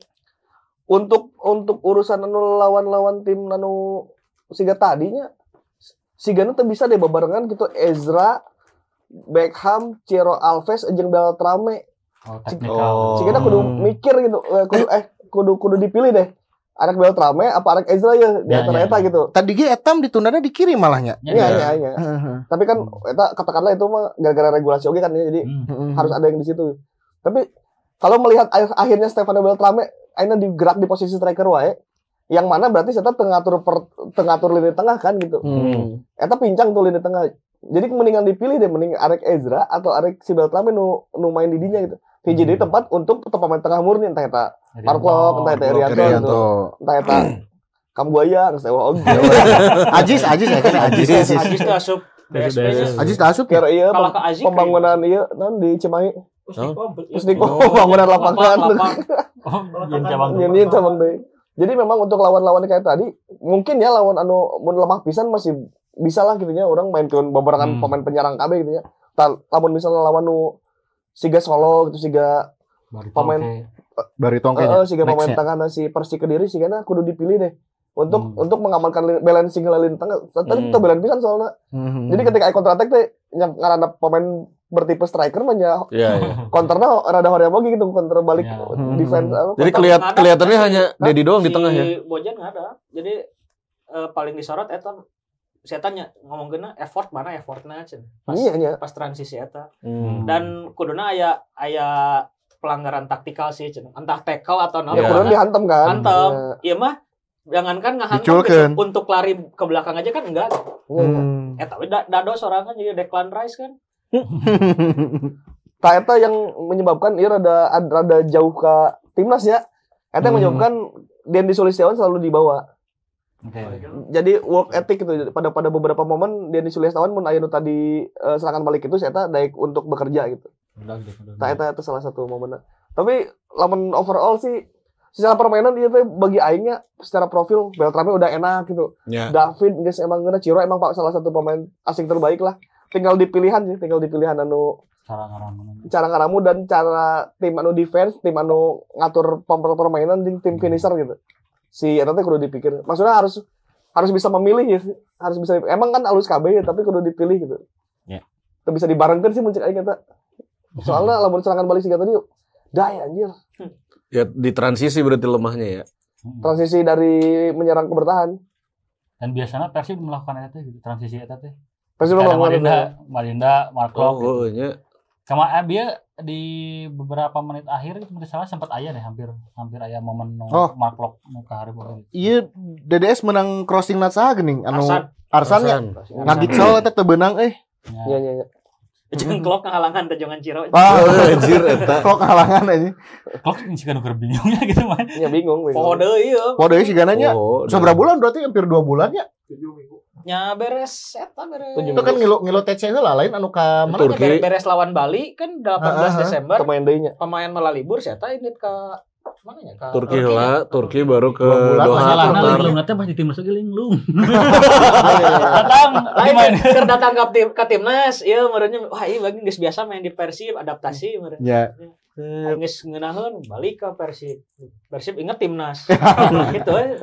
Untuk untuk urusan anu lawan-lawan tim anu siga tadinya sigana tuh bisa deh bebarengan gitu Ezra Beckham, Ciro Alves, jeung Beltrame. oh, Oh. teknikal. Sigana kudu mikir gitu, eh, kudu eh kudu kudu dipilih deh. Anak Beltrame apa anak Ezra ya di Ya, antara ya, eta ya. gitu. Tadi ge etam ditundanya dikirim malahnya. Ya, Iya, ya. iya, iya. Tapi kan eta katakanlah itu mah gara-gara regulasi oke kan ya. Jadi Hmm. harus ada yang di situ. Tapi kalau melihat akhir- akhirnya Stefano Beltrame akhirnya digerak di posisi striker wae, yang mana berarti saya tengatur per, tengatur lini tengah kan gitu. Hmm. Eta pincang tuh lini tengah. Jadi mendingan dipilih deh mending Arek Ezra atau Arek si Beltrame nu nu main di dinya gitu. Hiji Hmm. deui tempat untuk tetap pemain tengah murni entah eta Jadi, Marco, oh, entah eta Irianto, gitu. entah eta Kambuaya geus sewa oge. Ajis, Ajis ya kan Ajis. Ajis. Ajis tuh asup nya. Ajis tak asup ya? Kira iya Azik. pembangunan iya non di Cimahi. Oh. Terus di pembangunan lapangan. Oh, yen cabang. Nyanyiin sama deh. Jadi memang untuk lawan-lawan kayak tadi, mungkin ya lawan anu mun lemah pisan masih bisa lah gitu ya orang main keun beberangan Hmm. pemain penyerang KB gitu ya. Ta- Lamun misalnya lawan nu siga Solo gitu siga Baru pemain- tongke. Bari eh tongkenya. siga pemain Nextnya. tengah si Persi Kediri siga na kudu dipilih deh untuk Hmm. untuk mengamankan balance single lini tengah. Tadi Hmm. kita balance pisan soalnya. Mhm. Jadi ketika counter attack teh yang ngarana pemain bertipe striker mah nya Iya, iya. counternya rada hoream lagi gitu counter balik Ya. defense apa, Jadi counter- kelihat Ada. kelihatannya hanya Dedi doang di tengah ya. Si Bojan nggak ada. Jadi eh, paling disorot eta saya tanya ngomong kena effort mana effortnya cen. Pas, Iya, iya. pas transisi eta. Hmm. Dan kuduna aya aya pelanggaran taktikal sih cen. Entah tackle atau Ya, naon. Iya. kemudian dihantam kan. Hantem. Ya. Iya mah jangankan ngahantam gitu. untuk lari ke belakang aja kan enggak. Iya, iya. Hmm. Eta we da- dado sorangan jadi Declan Rice kan. Nah, eta yang menyebabkan ia rada ad- rada jauh ke timnas ya. Eta yang Hmm. menyebabkan Dendi Sulistiawan selalu dibawa. Jadi work ethic gitu pada pada beberapa momen Dendi Sulistiawan mun aya nu tadi eh, serangan balik itu saya daek untuk bekerja gitu. Nah, eta itu salah satu momen. Tapi lamun overall sih secara permainan dia tuh bagi aingnya secara profil Beltrame udah enak gitu. Ya. David guys emang ngena Ciro emang pak salah satu pemain asing terbaik lah. Tinggal di pilihan sih, tinggal di pilihan anu Cara ngarang cara ngaramu dan cara tim anu defense, tim anu ngatur permainan jeung tim finisher gitu. Si eta teh kudu dipikir. Maksudnya harus harus bisa memilih ya. Harus bisa emang kan alus KB ya, tapi kudu dipilih gitu. Ya. Teu bisa dibarengkeun sih muncul aing eta. Soalnya lamun serangan balik siga tadi daya anjir. Ya di transisi berarti lemahnya ya. Hmm. Transisi dari menyerang ke bertahan. Dan biasanya Persib melakukan itu gitu, transisi itu teh. Pasti Kayak melakukan Marinda, Marinda, Mark Oh, gitu. oh nya. Kama eh, dia di beberapa menit akhir itu mungkin salah sempat aya deh hampir hampir aya momen Oh. Mark Locke nu ka hareup gitu. Iya DDS menang crossing nat saha geuning anu Arsan. Arsan ya Arsan. ngagitsol eta teu beunang eh. Iya iya iya. Jeung klok ngahalangan teh jangan Ciro. Wah, Oh, anjir eta. kok halangan aja. Locke sih kan bingungnya gitu mah. Iya bingung bingung. Poho deui ieu. Podo si gananya. Oh, Seberapa bulan berarti hampir dua bulan ya? Nya beres eta beres. Itu kan ngilu ngilu TC heula lain anu ka mana? Turki. Beres, beres lawan Bali kan 18 Ah. Desember pemain deui-nya. pemain malah libur saya ini ke mana ya ke Turki lah, Turki baru ke Doha. lah, bentar. linglung nanti pas di timnas lagi linglung. Datang lain main. keur datang ke tim ke timnas ieu meureunnya wah ieu bagi geus biasa main di Persib adaptasi meureun. Ya. Geus ngeunaheun balik ke Persib. Persib inget timnas. gitu eh.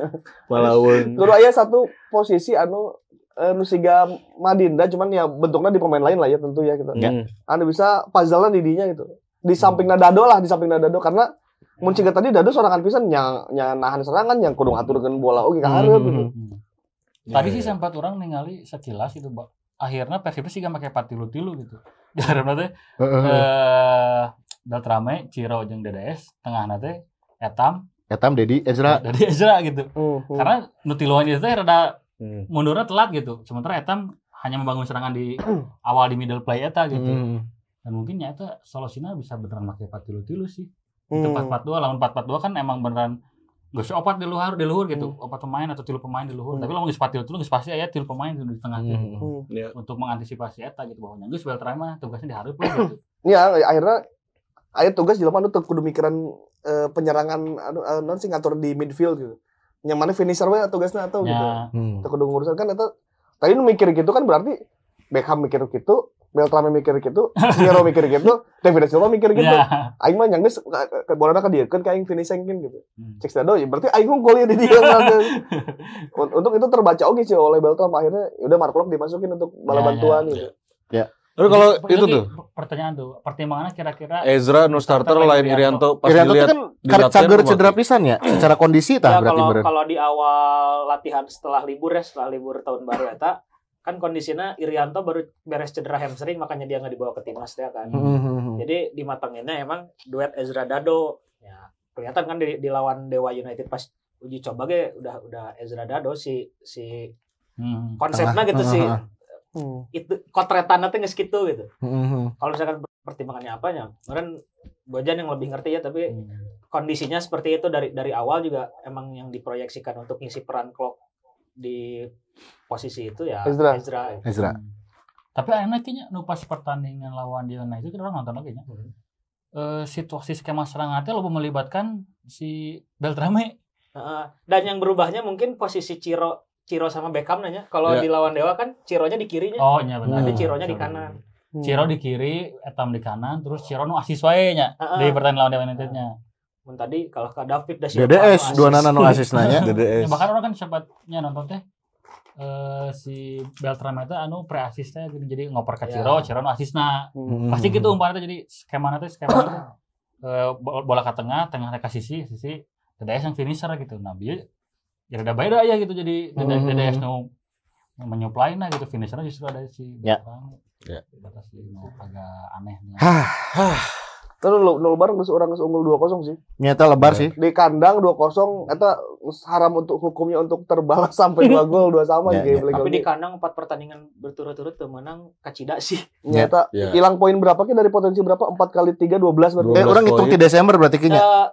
Malaun. Kudu aya satu posisi anu eh, nu siga Madinda cuman ya bentuknya di pemain lain lah ya tentu ya gitu. Hmm. Anu bisa puzzle di dinya gitu. Di samping Dado lah, di samping Dado karena mun ciga tadi Dado sorangan pisan nya nya nahan serangan yang kudu ngaturkeun bola oge ka hareup gitu. Hmm. Tadi sih sempat orang ningali sekilas itu, Mbak. Akhirnya Persib sih gak pakai patilu-tilu gitu. Karena teh Heeh. eh Beltrame, Ciro jeung DDS, tengah nate Etam, Etam Dedi Ezra. dari Ezra gitu. Hmm, hmm. Karena nutiluan itu teh rada Hmm. mundurnya telat gitu. Sementara Etam hanya membangun serangan di awal di middle play eta gitu. Hmm. Dan mungkin ya itu solusinya bisa beneran pakai patilu-tilu sih. Hmm. Itu 4-4-2 lawan 4-4-2 kan emang beneran Gak usah opat di luar, di luhur gitu. Hmm. Opat pemain atau tilu pemain di luhur. Hmm. Tapi lamun geus tilu geus pasti aya tilu pemain di tengah Hmm. gitu. Hmm. Untuk mengantisipasi eta gitu bahwa geus Beltrame mah tugasnya dihareup lah gitu. Ya, akhirnya aya tugas jelema anu teu kudu mikiran eh, penyerangan anu eh, naon sih ngatur di midfield gitu. Yang mana finisher we tugasnya atau gitu. Ya, Hmm. Teu kudu ngurusan kan eta tadi nu mikir gitu kan berarti Beckham mikir gitu, Beltrame mikir gitu, Ciro mikir gitu, David Silva mikir gitu. ya. Aing mah nyanggeus ke bola ka dieu kan ka aing finishing gitu. Hmm. Cek Dado ya berarti aing unggul ya di dia. Un- untuk itu terbaca oke sih oleh Beltram akhirnya ya udah Mark Locke dimasukin untuk bala Ya, bantuan ya. Tapi kalau itu tuh pertanyaan tuh, pertimbangannya kira-kira Ezra no starter Starter lain Irianto pas Irianto dilihat kan di cager cedera pisan ya. Secara kondisi tah Ya berarti kalau kalau di awal latihan setelah libur ya setelah libur tahun baru eta kan kondisinya Irianto baru beres cedera hamstring makanya dia nggak dibawa ke timnas dia kan. Hmm. Jadi dimatanginnya emang duet Ezra Dado. Ya, kelihatan kan di, di lawan Dewa United pas uji coba ge udah udah Ezra Dado si si Hmm. konsepnya gitu sih. Hmm. Itu kotretannya tuh nggak gitu gitu. Hmm. Kalau misalkan pertimbangannya apanya, kemarin Bojan yang lebih ngerti ya tapi Hmm. kondisinya seperti itu dari dari awal juga emang yang diproyeksikan untuk ngisi peran Klopp di posisi itu ya Ezra. Ezra. Ezra. Hmm. Tapi enak kayaknya nu pas pertandingan lawan di itu kita orang nonton lagi nya. Eh, situasi skema serangan teh lo melibatkan si Beltrame. Heeh. dan yang berubahnya mungkin posisi Ciro Ciro sama Beckham nanya. Kalau Ya. di lawan Dewa kan Cironya di kirinya. Oh iya benar. Nanti Hmm. Cironya di kanan. Ciro di kiri, Etam di kanan, terus Ciro nu asis wae nya Heeh. di pertandingan lawan Dewa United-nya. Mun tadi kalau ke David da Silva DDS dua nana no asis nanya. Ya, DDS. bahkan orang kan sempatnya nonton teh eh si Beltrame itu anu pre asisnya jadi ngoper ke Ya. Ciro, Ciro nu asisna. Hmm. Pasti gitu umpannya teh, jadi skema nanti skema nanti eh, bo- bola ke tengah, tengah ke sisi, sisi DDS yang finisher gitu. Nah, dia ya ada beda ya gitu jadi DDS, Hmm. DDS nu menyuplai nah gitu finishernya justru ada si Ya. Ya. Batas nu agak aneh nih. Terus lu nol bareng geus orang geus unggul 2-0 sih. Nyata lebar sih. Di kandang 2-0 eta geus haram untuk hukumnya untuk terbalas sampai 2 gol 2 sama Ya, di ya. game Tapi di kandang empat pertandingan berturut-turut tuh menang kacida sih. Nyata Ya. hilang poin berapa ki dari potensi berapa? 4 kali 3 12 berarti. Eh 12 orang hitung di Desember berarti kayaknya. Eh,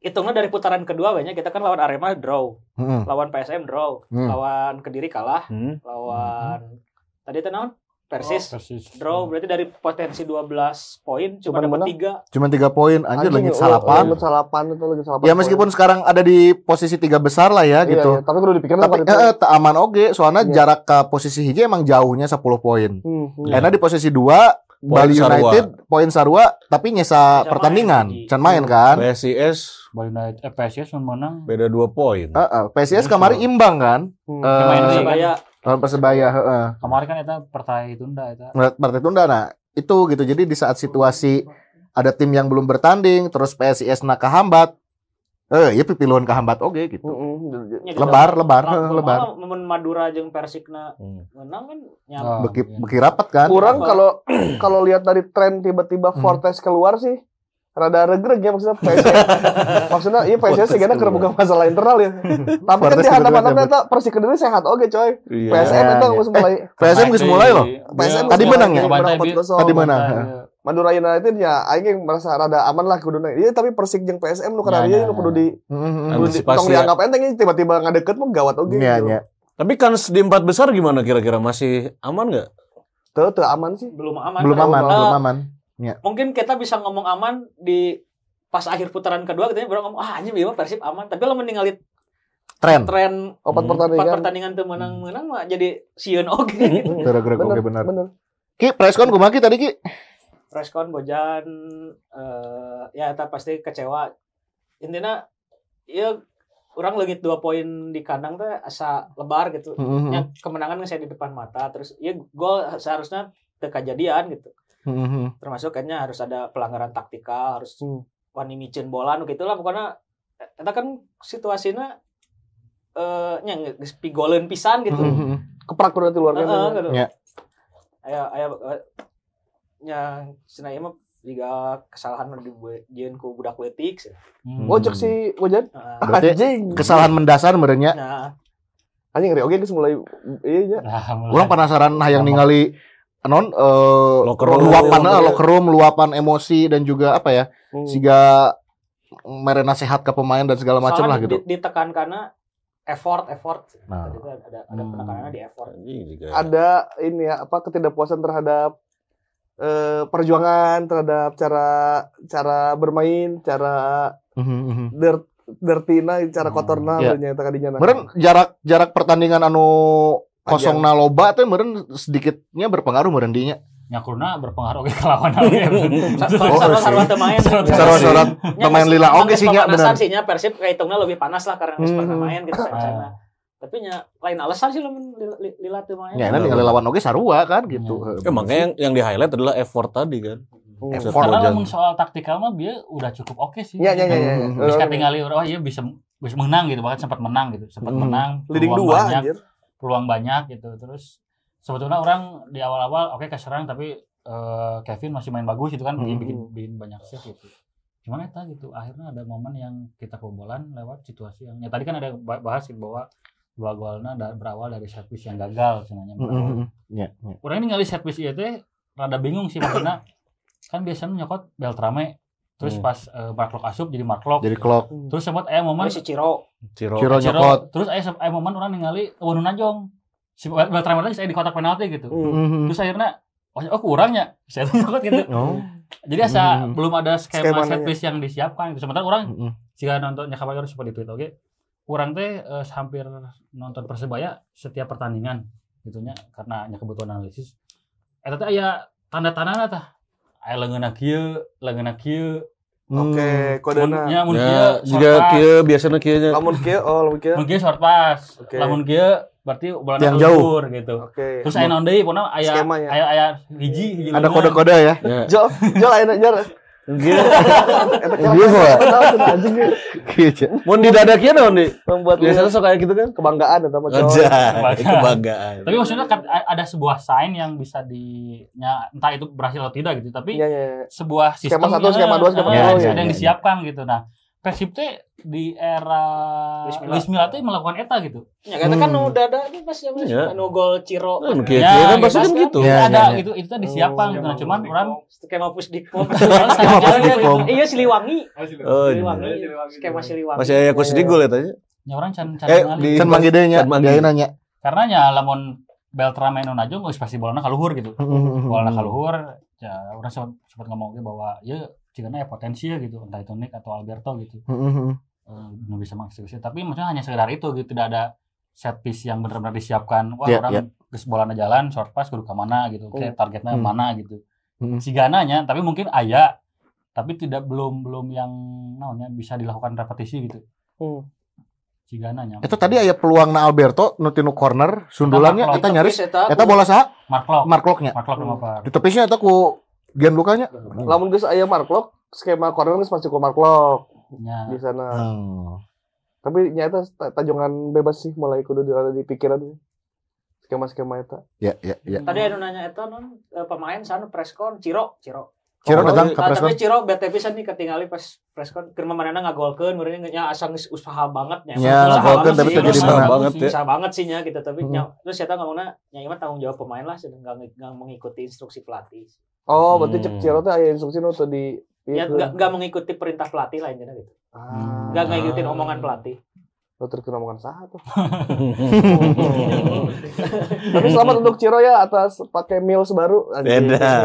hitungnya dari putaran kedua banyak kita kan lawan Arema draw, Heeh. lawan PSM draw, Hmm. lawan Kediri kalah, Hmm. lawan tadi itu naon? Persis Persis. draw berarti dari potensi 12 poin cuma dapat menang. 3. Cuma 3 poin anjir lagi oh, salapan. Lagi salapan itu lagi salapan. Ya meskipun sekarang ada di posisi tiga besar lah ya Iya, gitu. iya, tapi kudu dipikir Tapi itu. eh, aman oke, soalnya Iya. jarak ke posisi hiji emang jauhnya 10 poin. Hmm, hmm. Ya. Karena di posisi 2 Bali. United poin Sarua tapi nyesa Bisa pertandingan, can main kan? PSIS Bali United eh, PSIS menang beda 2 poin. Heeh, PSIS kemarin imbang kan? Hmm. Eh, main. Persebaya lawan Persebaya, heeh. kemarin kan itu pertai tunda itu partai tunda nah itu gitu jadi di saat situasi ada tim yang belum bertanding terus PSIS nak kehambat eh ya pipiluan kehambat oke gitu Hmm, hmm. gitu. lebar lebar Nah, heeh, lebar mun Madura jeung Persikna Hmm. menang kan nya Oh, beki iya. beki rapat kan Kurang kalau kalau lihat dari tren tiba-tiba Hmm. Fortes keluar sih rada regreg ya maksudnya PSS. maksudnya iya PSS Fortes sih karena keluar. bukan masalah internal ya. Tapi kan di hadapan eta Persik Kediri sehat oke coy. Iya. PSM iya. itu harus mulai PSM geus mulai loh PSM Tadi geus menang ya? menang Bantai, 4-0. Tadi menang. Madura United ya aing yang merasa rada aman lah kuduna. Iya tapi Persik jeung PSM nu Ya, karena ya, ieu nu ya. kudu di Heeh, heeh. kudu di tong ya. dianggap enteng ini tiba-tiba ngadeket mah gawat oge. Iya, gitu. iya. Tapi kans di empat besar gimana kira-kira? Masih aman nggak? Tuh, tuh aman sih. belum aman. Belum aman, eh, belum aman. Mungkin kita bisa ngomong aman di pas akhir putaran kedua kita baru ngomong ah anjing mah Persib aman tapi lo ningali Tren. tren Opat Hmm. empat pertandingan. pertandingan tuh menang-menang mah jadi sieun oge Hmm. Gerak-gerak Bener, oke benar. bener. Ki, preskon kumaha Ki tadi Ki? Preskon Bojan eh ya eta pasti kecewa. Intinya ya orang legit dua poin di kandang teh asa lebar gitu. Hmm. Ya kemenangan saya di depan mata terus ya gol seharusnya kejadian gitu. Hmm. Termasuk kayaknya harus ada pelanggaran taktikal, harus Hmm. wani micin bola nu gitu lah pokoknya eta kan situasinya eh nya geus pigoleun pisan gitu. Hmm. Keprak berarti luar biasa. gitu. Ya. Aya aya nya cenah ieu mah liga kesalahan nu dijieun ku budak leutik. sih. Hmm. Oh, cek si Wajan. Berarti Anjing. Kesalahan mendasar merenya. Nah, Anjing ngeri oke geus mulai iya nya. Nah. Orang penasaran hayang ningali non eh Locker room. luapan eh, locker room, luapan emosi dan juga apa ya? Hmm. Siga merena sehat ke pemain dan segala macam lah gitu. di- ditekan karena effort effort. Nah. Tadi tuh ada ada Hmm. penekanannya di effort. Ada ini ya apa ketidakpuasan terhadap eh, perjuangan terhadap cara cara bermain, cara Mhm, mhm. dirt dirtina, cara Hmm. kotorna yeah. tadinya. Meren jarak jarak pertandingan anu kosong na loba teh meren sedikitnya berpengaruh meren dinya. Nyakurna berpengaruh ke lawan. Oh, Sarwa sih. sarwa teu main. Sarwa-sarwa pemain lila oge sih nya bener. Pemanasan sih nya Persib kahitungna lebih panas lah karena geus Hmm. pernah main gitu Ah. Tapi nya lain alasan sih lamun lila, teu main. Ya, nanti ningali lawan oge sarua kan gitu. Ya, makanya yang, yang di highlight adalah effort tadi kan. Hmm. Effort. Karena lamun soal taktikal mah dia udah cukup oke sih. Ya ya ya ya. Hmm. Bisa Eh, tinggali oh iya bisa bisa menang gitu bahkan sempat menang gitu sempat Hmm. menang leading peluang dua banyak anjir. peluang banyak gitu terus sebetulnya orang di awal-awal oke keserang tapi eh, Kevin masih main bagus gitu kan bikin, Hmm. bikin, bikin banyak save gitu cuman eta gitu akhirnya ada momen yang kita kebobolan lewat situasi yang ya tadi kan ada ba- bahas gitu bahwa dua golnya da- berawal dari piece yang gagal sebenarnya berawal. Mhm, Ya, ya. Orang ini ngali piece itu teh rada bingung sih maksudnya kan biasanya nyokot Beltrame terus Hmm. pas uh, Marklock asup jadi Marklock Jadi clock terus sempat aya momen si Ciro Ciro. Ciro Ciro, nyokot. terus aya aya momen orang ningali Wanu Najong si Beltrame lagi saya di kotak penalti gitu Hmm. Terus akhirnya oh, oh kurangnya saya tuh nyokot gitu Oh. jadi asa Hmm. belum ada skema set piece yang disiapkan gitu sementara orang Mhm. jika nonton nyakabar seperti itu oke kurang teh eh, hampir nonton persebaya setiap pertandingan gitunya karena hanya kebutuhan analisis eta teh aya tanda-tanda tah aya leungeunna kieu leungeunna kieu Oke, kodena. nya mun kieu Ya, short juga pass. kieu biasanya kieu nya. Lamun kieu oh lamun kieu. mun kieu short pass Oke. lamun kieu berarti bola Yang jauh. gitu Oke. terus aya naon deui pokona aya Skemanya. aya aya hiji hiji Ada kode-kode ya. Ya. Jol, jol ayeuna jar. Iya, anjing ge. Gitu. Mun di dada kieu naon di? membuat Biasanya sok kayak gitu kan. kebanggaan. Jol. Aja. Kebanggaan. Tapi maksudnya kan ada sebuah sign yang bisa di nya, entah itu berhasil atau tidak gitu tapi Iya, iya, iya. sebuah sistem Skema satu, skema dua, skema ada Iya, yang iya, disiapkan gitu nah Persib teh di era Luis Milla. Luis Milla teh melakukan eta gitu Ya kata kan Hmm. nu dada ini pas zaman Iya. anu gol Ciro. Kan kieu Ya, kan gitu pasti kan kan. gitu. Ya, ada ya, ya. gitu itu teh disiapkan Oh, gitu nah cuman orang skema pusdikpom. Skema pusdikpom. Iya Siliwangi. Oh, Siliwangi. iya. Skema Siliwangi. Masih aya ku sedih gol ya tanya. ya orang can can Eh, di- Can mangge deui nya. Can mangge. Dia nanya. karena nya lamun Beltrame nu najong geus pasti bolana kaluhur gitu bolana kaluhur ya orang sempat sempat ngomong ge bahwa ya cigana ya potensi ya gitu entah itu Nick atau Alberto gitu Mhm. eh, nu bisa mengeksekusi tapi maksudnya hanya sekedar itu gitu tidak ada set piece yang benar-benar disiapkan wah Iya, orang iya. geus bolana jalan short pass kudu ka mana gitu kayak targetnya Hmm. mana gitu Hmm. si gananya tapi mungkin aya tapi tidak belum belum yang namanya bisa dilakukan repetisi gitu Hmm. si gananya Itu tadi aya peluang na Alberto nu tinu corner sundulannya eta nyaris Eta eta bola saha? Mark Locke Mark Lock-nya. Mark nomor Di tepisnya eta ku Gian Lukanya. Lamun geus aya Marklock, skema corner geus pasti ku Marklock nya di sana. Hmm. Tapi nyata ta- tajongan bebas sih mulai kudu di, di pikiran skema-skema eta. Ya, ya, ya. Tadi anu nanya eta non eh, pemain sana preskon Ciro, Ciro. Ciro Oh, datang ke Ah, preskon. tapi Ciro bete pisan nih ketinggali pas preskon keur manehna ngagolkeun meureun nya asa geus usaha banget nya. Ya, Usaha ngagolkeun banget tapi sih, teu jadi menang. banget ya. Usaha banget sih nya gitu tapi Hmm. nya terus eta ngomongna nya ieu mah tanggung jawab pemain lah sedang nggak nggak mengikuti instruksi pelatih. Oh, berarti Hmm. cek Ciro teh aya instruksi nu teu di Ya nggak mengikuti perintah pelatih lah intinya gitu. Ah. Nggak ngikutin omongan pelatih. Lo terkena makan saha tuh. Tapi selamat untuk Ciro ya atas pakai Mills baru. Anjing. Beda.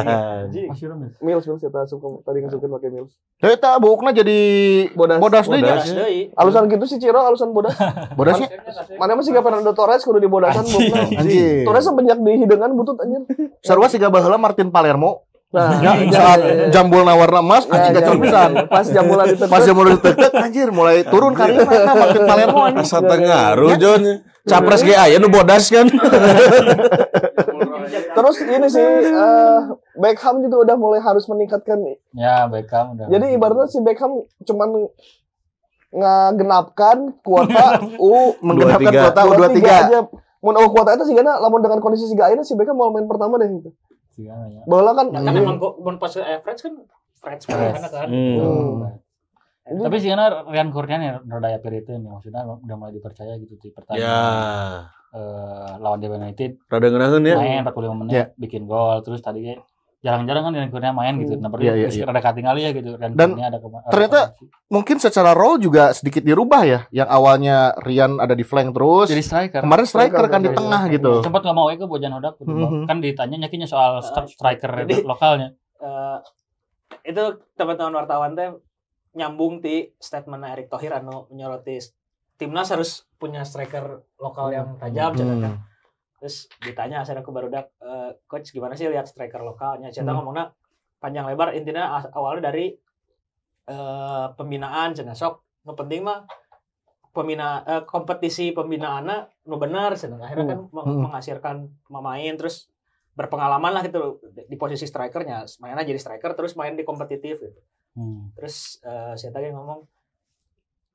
Mills Mills kita suka tadi ngasukin pakai Mills. Tapi tak bukna jadi Bodas. bodas deui. Bodas deui. Alusan gitu sih Ciro, alusan bodas. Bodasnya Mana masih gak Fernando Torres kudu di bodasan bukna. anjing. Torres semenjak di hidangan butut anjir. Sarua siga baheula Martin Palermo. Nah, Ya, ya, saat ya, ya. jambul nawarna emas Ya, anjing ya, gacor ya. pisan. Pas jamulan di Pas jambul ditek anjir mulai turun karirna nah, Martin Palermo anjing. Asa ngaruh Jon. Capres ge aya nu bodas kan. Terus ini sih eh, Beckham juga udah mulai harus meningkatkan nih. Ya, Beckham udah. Jadi ibaratnya si Beckham cuman ngegenapkan kuota U Menggenapkan tiga. kuota U23. aja. Mun oh, kuota itu sih karena lamun dengan kondisi si ayeuna si Beckham mau main pertama deh gitu. Gimana ya? Bola kan Ya kan emang kok mun pas average kan French Yes. kan kan. Hmm. Tapi sih karena Rian Kurniawan ya rada ya itu nih maksudnya udah mulai dipercaya gitu di pertandingan Ya. eh, lawan Dewa United Rada ngeunaheun ya. main 45 menit Ya. bikin gol terus tadi jarang-jarang kan Kurniawan main gitu. Nah, Iya, iya, terus iya. rada katingali ya gitu Rian Dan ada ada ternyata koneksi. Mungkin secara role juga sedikit dirubah ya. Yang awalnya Rian ada di flank terus. jadi striker. Kemarin striker Striker, kan di iya. tengah gitu. sempat nggak mau ke Bojan Hodak gitu. Mhm. kan ditanya nyakinya soal stri- striker Jadi- lokalnya Eh, itu teman-teman wartawan teh nyambung di statement Erick Thohir anu menyoroti timnas harus punya striker lokal yang tajam cenah kan. Hmm. Terus ditanya saya ke barudak eh, coach gimana sih lihat striker lokalnya? Saya Hmm. ngomongnya panjang lebar intinya awalnya dari eh, pembinaan cenah sok nu penting mah pembina eh, kompetisi pembinaannya nu benar cenah akhirnya kan meng- Hmm. menghasilkan pemain terus berpengalaman lah gitu di posisi strikernya mainnya jadi striker terus main di kompetitif gitu. Hmm. Terus eh, saya tadi ngomong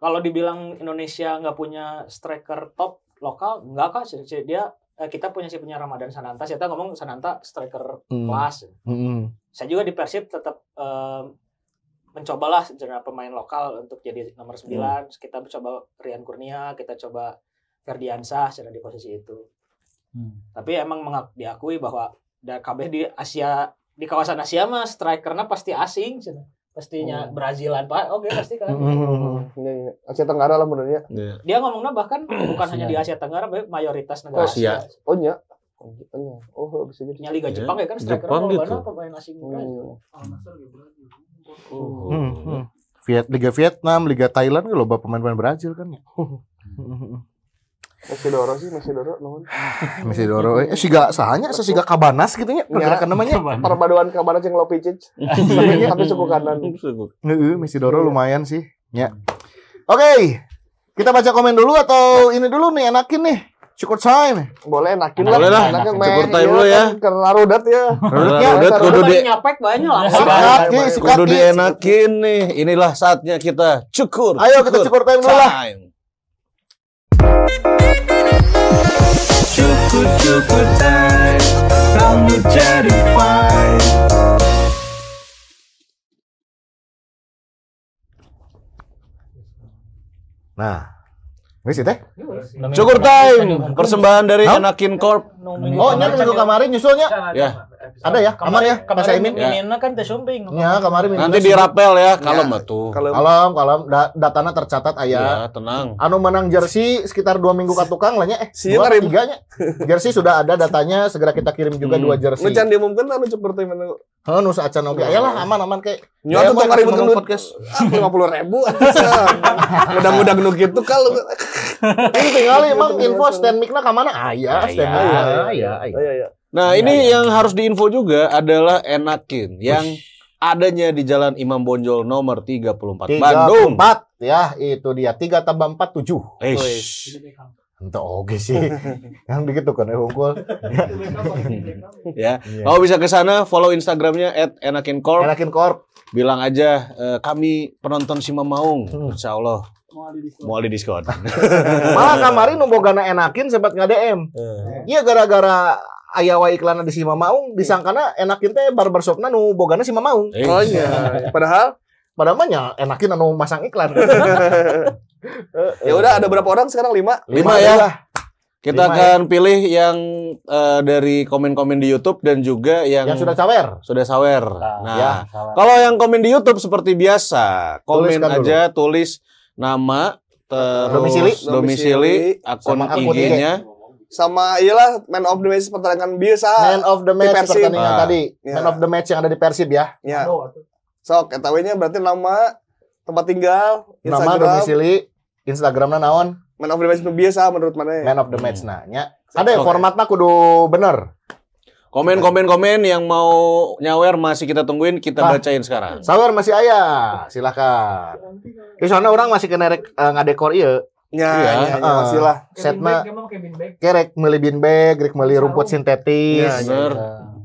kalau dibilang Indonesia nggak punya striker top lokal, nggak kak. Dia kita punya sih punya Ramadan Sananta. Saya tadi ngomong Sananta striker Hmm. kelas. Hmm. Saya juga di Persib tetap eh, mencobalah sebenarnya pemain lokal untuk jadi nomor 9. Kita coba Rian Kurnia, kita coba Ferdiansah secara di posisi itu. Hmm. Tapi emang mengak- diakui bahwa KB di Asia di kawasan Asia mah strikernya pasti asing cenah. Pastinya Oh. Brazilan pak oke pasti kan Hmm. Iya, iya. Asia Tenggara lah menurutnya. Iya. dia ngomongnya bahkan bukan hanya di Asia Tenggara tapi mayoritas negara Asia. Asia Oh iya. Oh iya. Oh bisa jadi. Nya Liga Iya, Jepang ya kan striker Jepang gitu. pemain asing Hmm. Oh. Hmm, hmm. Viet, Liga Vietnam, Liga Thailand kan loba pemain-pemain Brazil kan ya. Masih Doro sih, masih Doro naon. Messi Doro eh siga sahanya siga Kabanas gitu nya pergerakan namanya. Perpaduan kabar yang Lopicic. Tapi tapi suku kanan. Heeh, Messi Doro lumayan sih. Ya. Oke. Kita baca komen dulu atau ini dulu nih enakin nih. Cukup time. Boleh enakin Boleh lah. Enakin Cukur meh, time iya dulu ya. Karena rudat ya. Udah, Ya, udah, kudu di nyapek banyak lah Sikat, Ki, sikat, kudu Ki. dienakin nih. Inilah saatnya kita cukur. Ayo kita cukur time dulu lah. Time. Cukup cukup time Rambut jadi fine Nah. Wis teh. Cukur time. Persembahan dari Hah? Enakin Corp. Oh, nya minggu kemarin nyusulnya. Ya. Ada ya? Aman ya? Mas kemarin Aimin? miminnya kan teh sumping Ya, kemarin minggu Nanti dirapel ya, kalem atuh. Kalau Kalem, kalem. Da- datana tercatat aya. Ya, tenang. Anu menang jersey sekitar dua minggu ke tukang lah nya. Eh, Sieu dua, tiganya. Jersey sudah ada datanya, segera kita kirim juga Hmm. dua jersey. nu can diumumkeun anu cukur time anu. Heuh, nu saacan oge. Ayolah aman-aman kayak. Nya tuh tong ribut ngomong gendut. podcast. Ah 50.000 Mudah-mudah nu kitu kalau. Ini tinggal emang info stand mic-na ka mana? Aya, stand mic. Aya. Aya, Nah, ini yang harus diinfo juga adalah Enakin yang adanya di Jalan Imam Bonjol nomor 34 Bandung. 34 ya, itu dia. 3 tambah 4 7. Eish. Ente oge sih. Yang begitu kan ya hunkul. ya. Iya. Kalau bisa ke sana follow Instagramnya @enakincorp. Enakin korp. Bilang aja eh, kami penonton Sima Maung. Hmm. Insya Allah mau ada diskon. Malah kemarin nu bogana enakin sempat nge-DM. Iya gara-gara aya wae iklan di Sima Maung disangkana enakin teh barbershopna nu bogana Sima Maung. Eh, Oh iya. Padahal Padahal mah enakin anu masang iklan. ya udah ada berapa orang sekarang? Lima. Lima ya. Kita Lima akan pilih yang eh, dari komen-komen di YouTube dan juga yang, Yang sudah cawer. sudah sawer. Nah, Nah, ya. Kalau yang komen di YouTube seperti biasa, komen Tuliskan dulu. aja tulis nama, terus Domisili. domisili, akun Sama akun IG-nya. Sama iyalah man of the match pertandingan biasa. Man of the match Persib. pertandingan Ah. tadi. Ya. Man of the match yang ada di Persib ya. Ya. Sok, eta we nya berarti nama, tempat tinggal, Nama Instagram, domisili, Instagramnya naon? man of the match nu biasa menurut mana? Man of the match nah nya. Ada ya Oke. formatnya kudu bener. Komen komen komen yang mau nyawer masih kita tungguin kita Ah. bacain sekarang. Sawer masih ayah, silakan. Di sana orang masih kena eh, ngadekor ieu. Ya, Iya. ya, ya, Ah. masih lah. Kevin Setna kerek meuli bean bag, rek meuli rumput sintetis. Ya, Bener.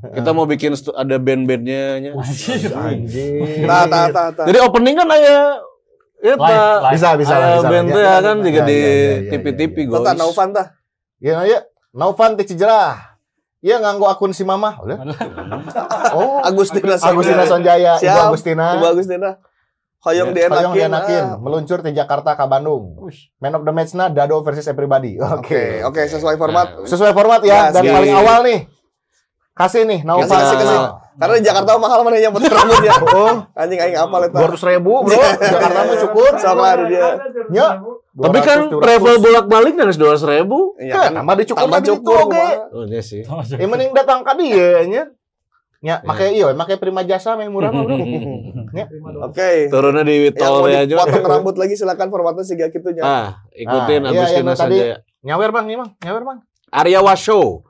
Kita mau bikin ada band-bandnya. nya. Anjir. Tah, tah, tah, tah. Jadi opening kan aya ya. Bisa bisa lah, bisa. band teh ya kan juga Ya, di ya, ya, ya, TV-TV ya, ya. Tah, guys. Naufan tah. Ya ya. Naufan teh Cijerah. Iya nganggo akun si Mama. Oh, Agustina Agustina Sonjaya, Ibu. Agustina. Ibu Agustina. Hoyong Ya, dienakin. Hoyong dienakin, ah. meluncur di Jakarta ke Bandung. Man of the match na Dado versus everybody. Oke, Oke. oke sesuai format. Nah, Sesuai format ya, Ya, dan paling awal nih. Kasih nih, Naufan. Kasih, kasih, kasih. Karena di Jakarta mahal mana yang potong rambutnya. Oh, Anjing aing eta. dua ratus ribu bro. Jakarta mah cukup. Lah dia. Ya. Tapi kan 200, 200. travel bolak-balik dua ratus ribu. Iya Ya, kan. tambah dicukur Tambah itu, oke. Oh iya sih. Ya mending datang ka dieu nya. Ya, make iya, make prima jasa meh murah mah bro. Oke. Turunnya di tol ya aja. dipotong rambut lagi silakan formatnya siga kitunya. Ah, ikutin Ah, iya, Agustina yang tadi. saja. Nyawer bang, nih bang, nyawer bang. Arya Washo.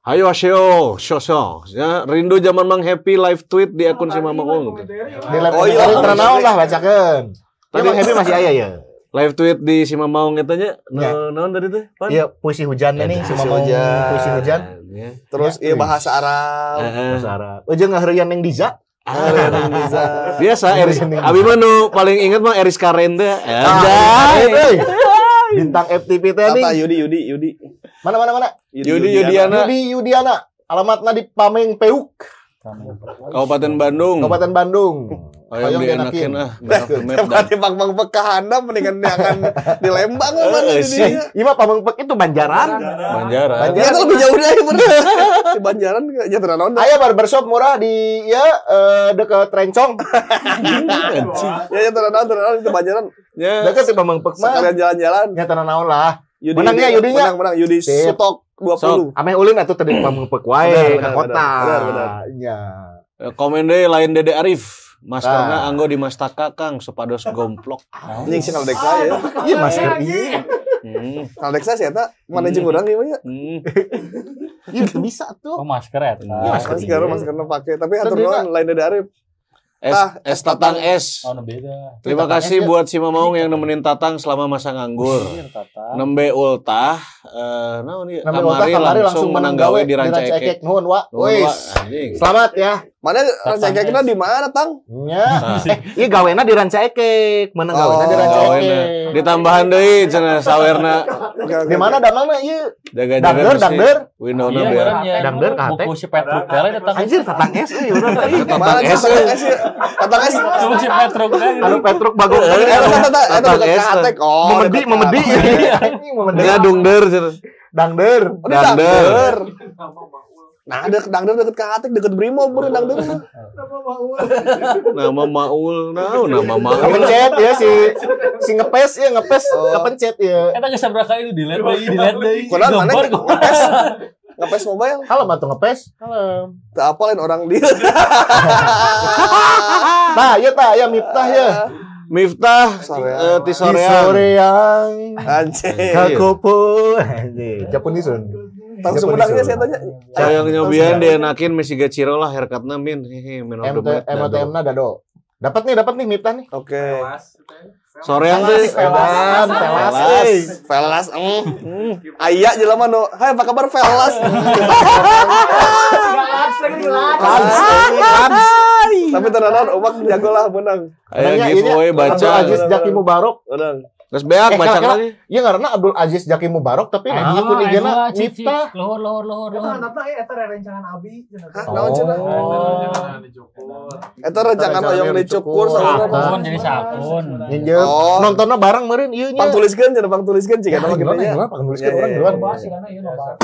Hayo Washo, Shosho. Ya, rindu zaman Mang Happy live tweet di akun si Mama Ung. Di live Oh, oh, iya. iya. naon lah bacakeun. Ya Tadi- Bang Happy masih aya ya. Live tweet di si Mama Ung katanya. Ya. No, naon tadi tuh? Pan? Iya, puisi hujan nih si Puisi Mama hujan. puisi hujan. Ya. Terus Ya. iya bahasa Arab. Heeh. Bahasa Arab. Ujung ngaheureun yang Diza. Biasa Eris Abi mah nu paling inget mah Eris Karen teh. Ah, Anjay. eh, Bintang FTP teh nih. Yudi Yudi Yudi. Mana mana mana? Yudi Yudiana Yudi Yudiana. Alamatna di Pameng Peuk, Kabupaten Bandung. Kabupaten Bandung. Ayo Hoyong dienakin ah. Dah. di Bang Bang Pekahana mendingan dia akan di Lembang Eh, sih. dia. Iya mah Pameng Peuk itu Banjaran. Banjaran. Banjaran. Lebih jauh dari bener. Di Banjaran ya dah. Aya barbershop murah di ya eh, deket Rencong. Ya ya tenan naon tenan naon itu Banjaran. Ya. Deket di Pameng Peuk mah. Sekalian jalan-jalan. Ya naon lah. Yudi, Menang ya, Yudi, Yudinya? Menang menang Yudi Sip. Sutok 20. Ame ulin atuh tadi Pameng Peuk wae ke kota. benar, benar. Ya. Eh, Komen deh lain Dede Arif. Maskerna Ah. anggo di Mas Taka Kang supados gomplok. Anjing sih kalau dek saya. Iya masker iya. Hmm. Kalau dek saya sih eta mana jeung urang ieu nya. Hmm. Iya bisa tuh. Oh masker ya? Iya, masker. Masker maskerna pake tapi nuhun lain dari Arif. Es, Ah, es Tatang S. Oh, beda. Terima Tatang kasih S, ya. buat si Mamaung yang nemenin Tatang selama masa nganggur. Nembe ultah, eh, naon ieu? Kamari langsung menang gawe di Ranca Ekek. Nuhun wa. Selamat ya. Mana rancaknya di mana, Tang? Ya. Eh, iya gawena di Ranca Ekek. Menang gawena di Oh, Ranca Gawena. Ekek. Ditambahan deui cenah sawerna. Di mana damangna ieu? Jaga-jaga Dangder, dangder. Winona Iya, orangnya. Dangder ka Buku si Petruk tele datang. Anjir tatang es euy urang teh. Mana es, Tatang eh. es? Tatang es. Buku si Petruk tele. Anu Petruk bagong. Eh, Tatang es. Oh, Memedi, memedi. Memedi. Dia dungder cenah. Dangder. Oh, Dangder. Nah, deket Dangder deket Kahatek, deket Brimob bener Dangder. Nama Maul, naon nama Maul. Kepencet ya si si ngepes ya ngepes Oh. kepencet ya. Kita geus sabaraha kali itu delete deui, delete deui. Kunaon mana ngepes? Ngepes mobile. Halo mah tuh ngepes. Halo. Teu apa lain orang dia. Nah, ya tah ya Miftah ya. Miftah Soreang. eh, ti Di soreang. sore yang Anjing. kakopo. Anjing, Japunisun. Tahu Sumedangnya saya tanya. Sayang nyobian dia nakin mesi gaciro lah haircutna min. Hehe, min dado. MTM na dado. Dapat nih, dapat nih Miftah nih. Oke. Soreang teh Edan, pelas. euy. Velas. Mm. Aya jelema nu, "Hai, apa kabar Velas?" Lans, Lans. Tapi tenanan Umak jago lah menang. Aya Nanya, giveaway Abdul baca. Aziz Jaki Mubarok. Menang. Geus beak Eh, kira-kira- lagi. Iya karena Abdul Aziz Jaki Mubarok tapi nah, ayo, IG-na cik, cik. Miftah. Lohor, lohor, lohor, Eta lohor. nanti ya, eta rencangan Abi. Naon cenah? Oh. Eta rencangan hoyong yang dicukur sama Sakun, jadi sakun. Nginjem Oh. nontonnya bareng meureun ieu nya. Pang tuliskeun cenah pang tuliskeun cik eta mah Gimana kitu nya. Ya, orang ya, duluan. Bahas karena ieu nobar.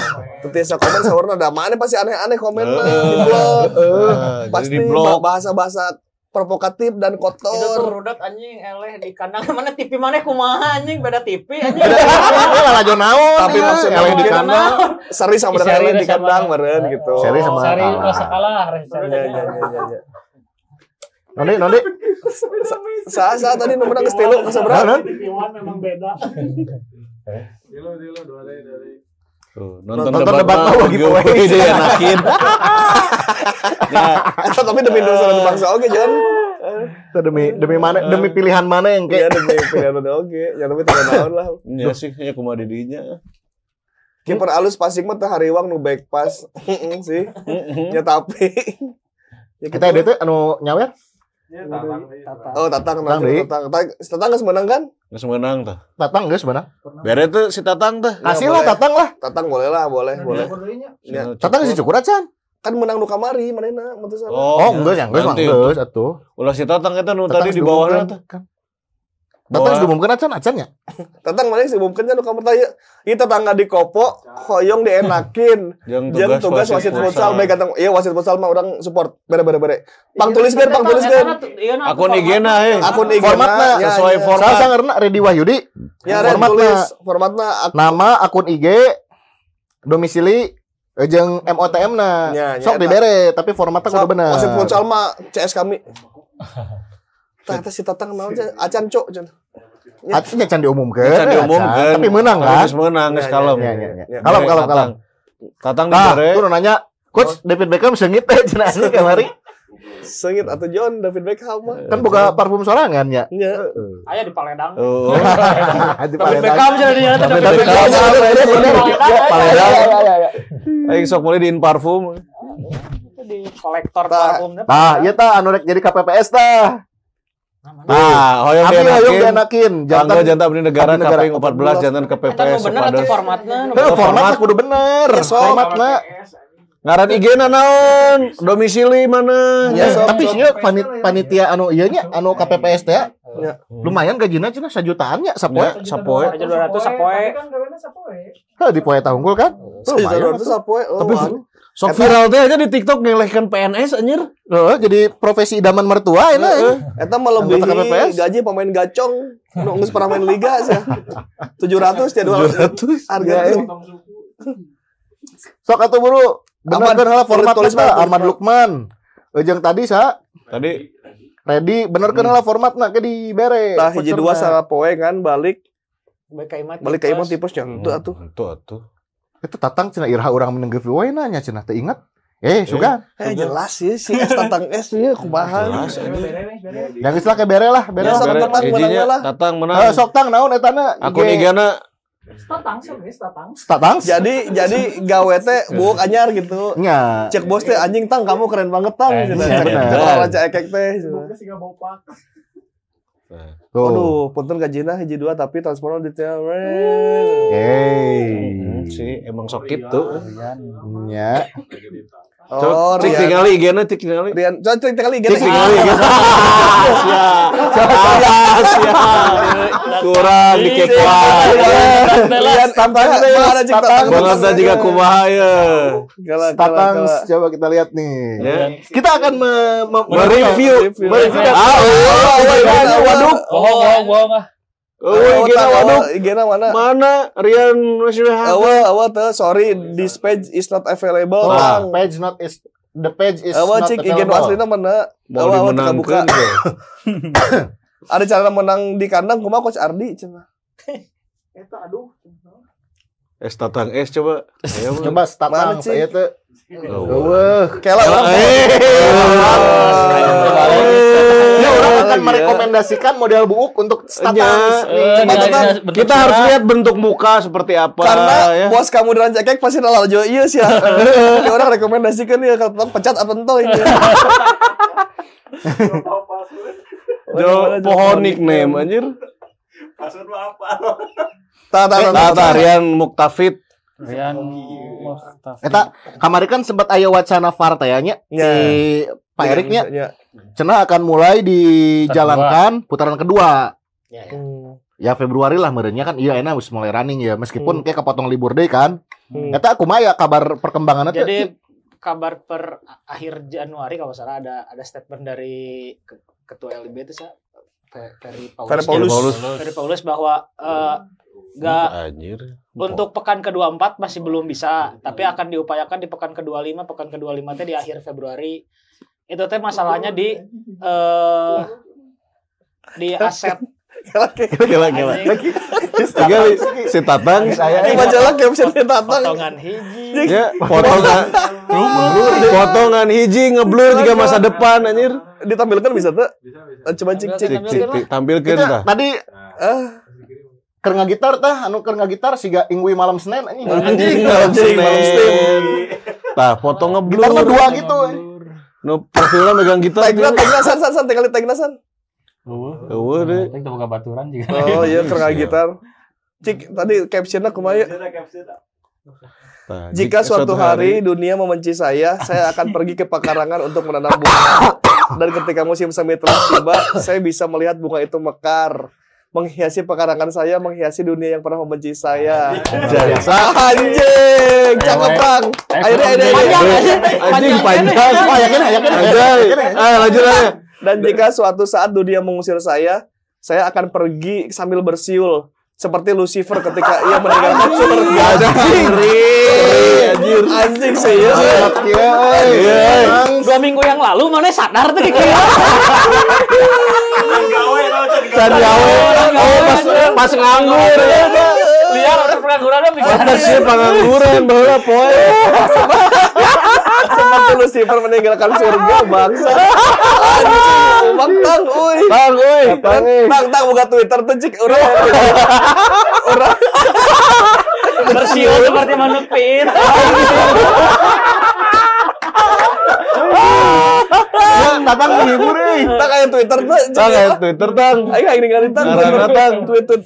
Teu komen saurna da mana pasti aneh-aneh komen Heeh. di blog. Ah, Pasti Jadi di blog. bahasa-bahasa provokatif dan Itu tuh kotor. rudat anjing eleh di kandang mana TV mana kumaha anjing beda TV anjing. Ini lah lajo naon. Tapi maksudnya Eleh di kandang. Seri sama dengan Seri lain di kandang meren gitu. Seri sama- kalah. rasa kalah, rasa Ya, ya, ya, ya, ya. Nonde, nonde. Saat saat tadi nomor nang stelo ke seberang. Naon? Iwan memang beda. Tuh, nonton, Nonton debat, debat mah mah lagi gue poe. dia enakin. ya, Eta tapi demi dosa dan bangsa oke Jon. Itu demi demi mana demi pilihan mana yang Ya kayak demi pilihan udah oke. Ya tapi tidak naon lah. ya sih ya kumaha didinya. Kiper alus passing mah teh hariwang nu back pass. Sih. Ya tapi Ya kita ada tuh anu nyawer. Tata. Oh, Tatang Tatang, nanti Dei. Tatang. Tatang Tatang geus menang kan? Geus menang tah. Tatang geus mana? Bere tuh si Tatang tah. Kasih boleh. lah tatang lah. Tatang boleh lah, boleh, boleh. Ya. Tatang geus cukur acan. Kan menang nu kamari manehna mutusan. Oh, enggak yang geus mah Nanti. geus atuh. Ulah si Tatang eta nu Tatang tadi di diumumkeun, tah. Kan. Tatang geus diumumkeun acan acan ya. Tatang maneh sih mungkin nu kamar tanya. Ieu tetangga di kopo, hoyong dienakin. Jeung Jeung tugas wasit futsal baik kata iya wasit futsal mah orang support. Bere bere bere. Pang tulis ger, pang tulis ger. Akun IG-na eh. Akun IG Formatna ya, sesuai ya. format. Saya sangerna Redi Wahyudi. Ya, Formatna. formatna ak- Nama akun IG domisili eh, jeung MOTM na. Ya, ya, Sok dibere tapi formatnya kudu bener. Wasit futsal mah CS kami. Tah teh si Tatang naon cenah? Acan cok cenah. Acan can diumumkeun. Can diumumkeun. acan. Tapi menang kan? Geus menang geus Ya, kalem. Ya, ya, ya. Ya. Kalem, kalem, kalem. Tatang Tah, dibere. tuh nanya, Coach David Beckham sengit teh cenah asli kamari. Sengit atau John David Beckham mah. Kan boga parfum sorangan ya. Ya. Aya di Paledang. Oh. Di David Palembang. Beckham jadi dia David David Beckham. Ya, Palembang. Aing sok mulai diin parfum. di kolektor Tah. parfumnya. Tah, ieu tah anu rek jadi KPPS tah. Nah, hoyong Abi hoyong dienakin. dienakin. Jangan Jantan jantan abdi negara negara. KPI 14 jantan ke Eta PPS nu bener atuh sepadan. formatna. nu Heuh, bener. formatnya kudu bener. sok. Formatna. Ngaran IG-na naon? Domisili mana? Ya, tapi sih panit, panitia anu ieu nya anu KPPS teh ya. Ya. Lumayan gajinya cenah sajutaan nya sapoe. Ya, sapoe. Aja 200 sapoe. Tapi kan gawena sapoe. Heuh di poe tahunggul kan. Lumayan. Itu sapoe. Tapi sok viral teh aja di TikTok ngelehkan PNS anjir. Heeh, jadi profesi idaman mertua ya. Eta melebihi gaji pemain gacong nu geus pernah main liga sih. 700 ya 200 harga teh. Sok atuh buru. Bener Ahmad, kan tulis- format mah, Ahmad Lukman. Ejeng tadi sa Tadi ready bener kan lah formatna ke dibere. Tah hiji dua salah poe kan balik Balik ke Imat. balik tipes nya itu atuh. Itu atuh. Itu tatang cenah irah urang menenggeuf we nanya cenah teu ingat. Eh, sugan. Eh jelas sih si S tentang S ya kumaha. Yang geus lah ke bere lah, bere. Ya, lah. Tatang menang lah. Tatang Eh, menang. sok tang naon etana? Akun IG-na Statang sih, statang. tatang. Jadi jadi gawe teh buuk anyar gitu. Nya. Cek bos teh anjing tang kamu keren banget tang. Eh, iya, Cek bener. cek ekek teh. Semoga sih gak bopak. Tuh. Aduh, punten gajina hiji dua tapi transfernya detail. Hey. Hmm, sih emang sok gitu. Nya. Oh, Cek Rian. tinggal IG-na cek tinggal. Rian, coba cek kali Cek gitu. tinggal IG. Kurang dikekoan. Rian, tampang mana cek tatang. Banget dah jika kumaha ya. Tatang coba kita lihat nih. Ya. Kita akan me, me, Mereview. Review. mereview dan Ah, oh, waduk. Bohong, bohong, bohong ah. Oh, IG-na waduk. IG-na mana? Mana Rian masih Awal, awal tuh, sorry, this page is not available. Oh, page not is the page is Awal not nu available. aslina mana? mau Awal, awal buka. Ada cara menang di kandang, kumaha coach Ardi cenah. Eta aduh. Es tatang es coba. Ayo. Coba tatang Mana, Cik? saya tuh. Oh. Eueuh. Kela orang. Ya orang akan merekomendasikan model buuk untuk dia- Tatang. dia bentuk Kita harus lihat bentuk muka seperti apa karena ya. bos kamu di rancakek pasti nalal jo iya sih ya. Ini orang rekomendasikan ya kalau tetap pecat apa entah ini. Jo pohon nickname anjir. Tah tah tah, tah. Tata Rian Muktafid. Rian Mustafa. Eta kamari kan sempat aya wacana VAR teh nya Ya. si Pak Erik nya Ya. cenah akan mulai dijalankan putaran kedua. Hmm. Ya Februari lah merenya kan iya enak wis mulai running ya meskipun Hmm. kayak kepotong libur deh kan. Hmm. Eta kumaha ya kabar perkembangannya? Jadi kabar per akhir Januari kalau salah ada ada statement dari ke- ketua LIB itu sa Fe- Ferry Paulus. Ferry Paulus. Paulus. Ferry Paulus bahwa eh, nggak Anjir. untuk pekan ke-24 masih belum bisa, tapi akan diupayakan di pekan ke-25, pekan ke-25 teh di akhir Februari. Itu teh masalahnya di eh di aset Gila gila. Tiga si Tatang Ini majalah caption datang. potongan hiji. ya potongan potongan hiji ngeblur juga masa depan anjir. Ditampilkan bisa tuh? Coba cek cek Cik, cek. Kita tah. tadi Ah, keur ngagitar tah anu keur ngagitar siga ingwi malam Senin anjing. Anjing malam Senin, malam Senin. Tah, foto ngeblur. Gitarnya dua gitu. Nu profilnya megang gitar. Tagna tagna san san san tinggal tagna san. Eueuh deh. Kita buka baturan juga. Oh iya keur gitar. Cik tadi captionnya kumaha? Tah, Jika suatu hari dunia membenci saya, saya akan pergi ke pekarangan untuk menanam bunga. Dan ketika musim semi telah tiba, saya bisa melihat bunga itu mekar. Menghiasi pekarangan saya, menghiasi dunia yang pernah membenci saya. Anjing, cakep bang. Ayo deh, ayo ayo anjing panjang. Oh, yakin yakin. Anjay. Ah, lanjut aja. Dan jika suatu saat dunia mengusir saya, saya akan pergi sambil bersiul. Seperti Lucifer ketika ia meninggalkan surga. Anjing. Anjir. Anjing serius. Dua minggu yang lalu mana sadar tuh kayak Can gawe. Oh, pas pas nganggur. liar orang pengangguran bisa Pas sih pengangguran baheula poe. Seperti Lucifer meninggalkan surga bangsa. Bang tang, uy. Bang, euy. Tang tang buka Twitter tuh cik urang. Urang. bersiul seperti manuk pit. Tatang menghibur euy. Tang kayak Twitter cik. Tang aya Twitter tang. Ayo ayo ningali tang. Ngaranna, Tang. Twitter.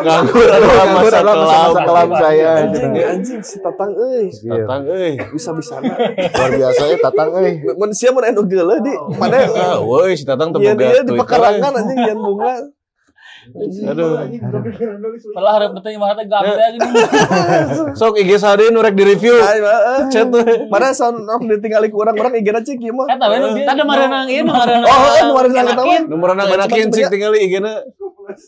Nganggur adalah masa kelam. kelam saya. Anjing, si Tatang euy. Tatang euy. Bisa-bisana. Luar biasa ya Tatang euy. Mun sia mun anu geuleuh di mana Ah, woi si Tatang teu Iya boga di pekarangan anjing yang bunga. Aduh. Setelah harap mah teh gini. Sok IG sade nu rek di-review. Ayo, eh. Chat. Mana sound off ditinggali ku urang-urang IG-na cik ieu mah. Eta we nu dia. Tadi marah ieu marah Oh, eh, kemarin nang ketahuan. Nomor anak Coba, enakin coba, cik coba. tinggal IG-na.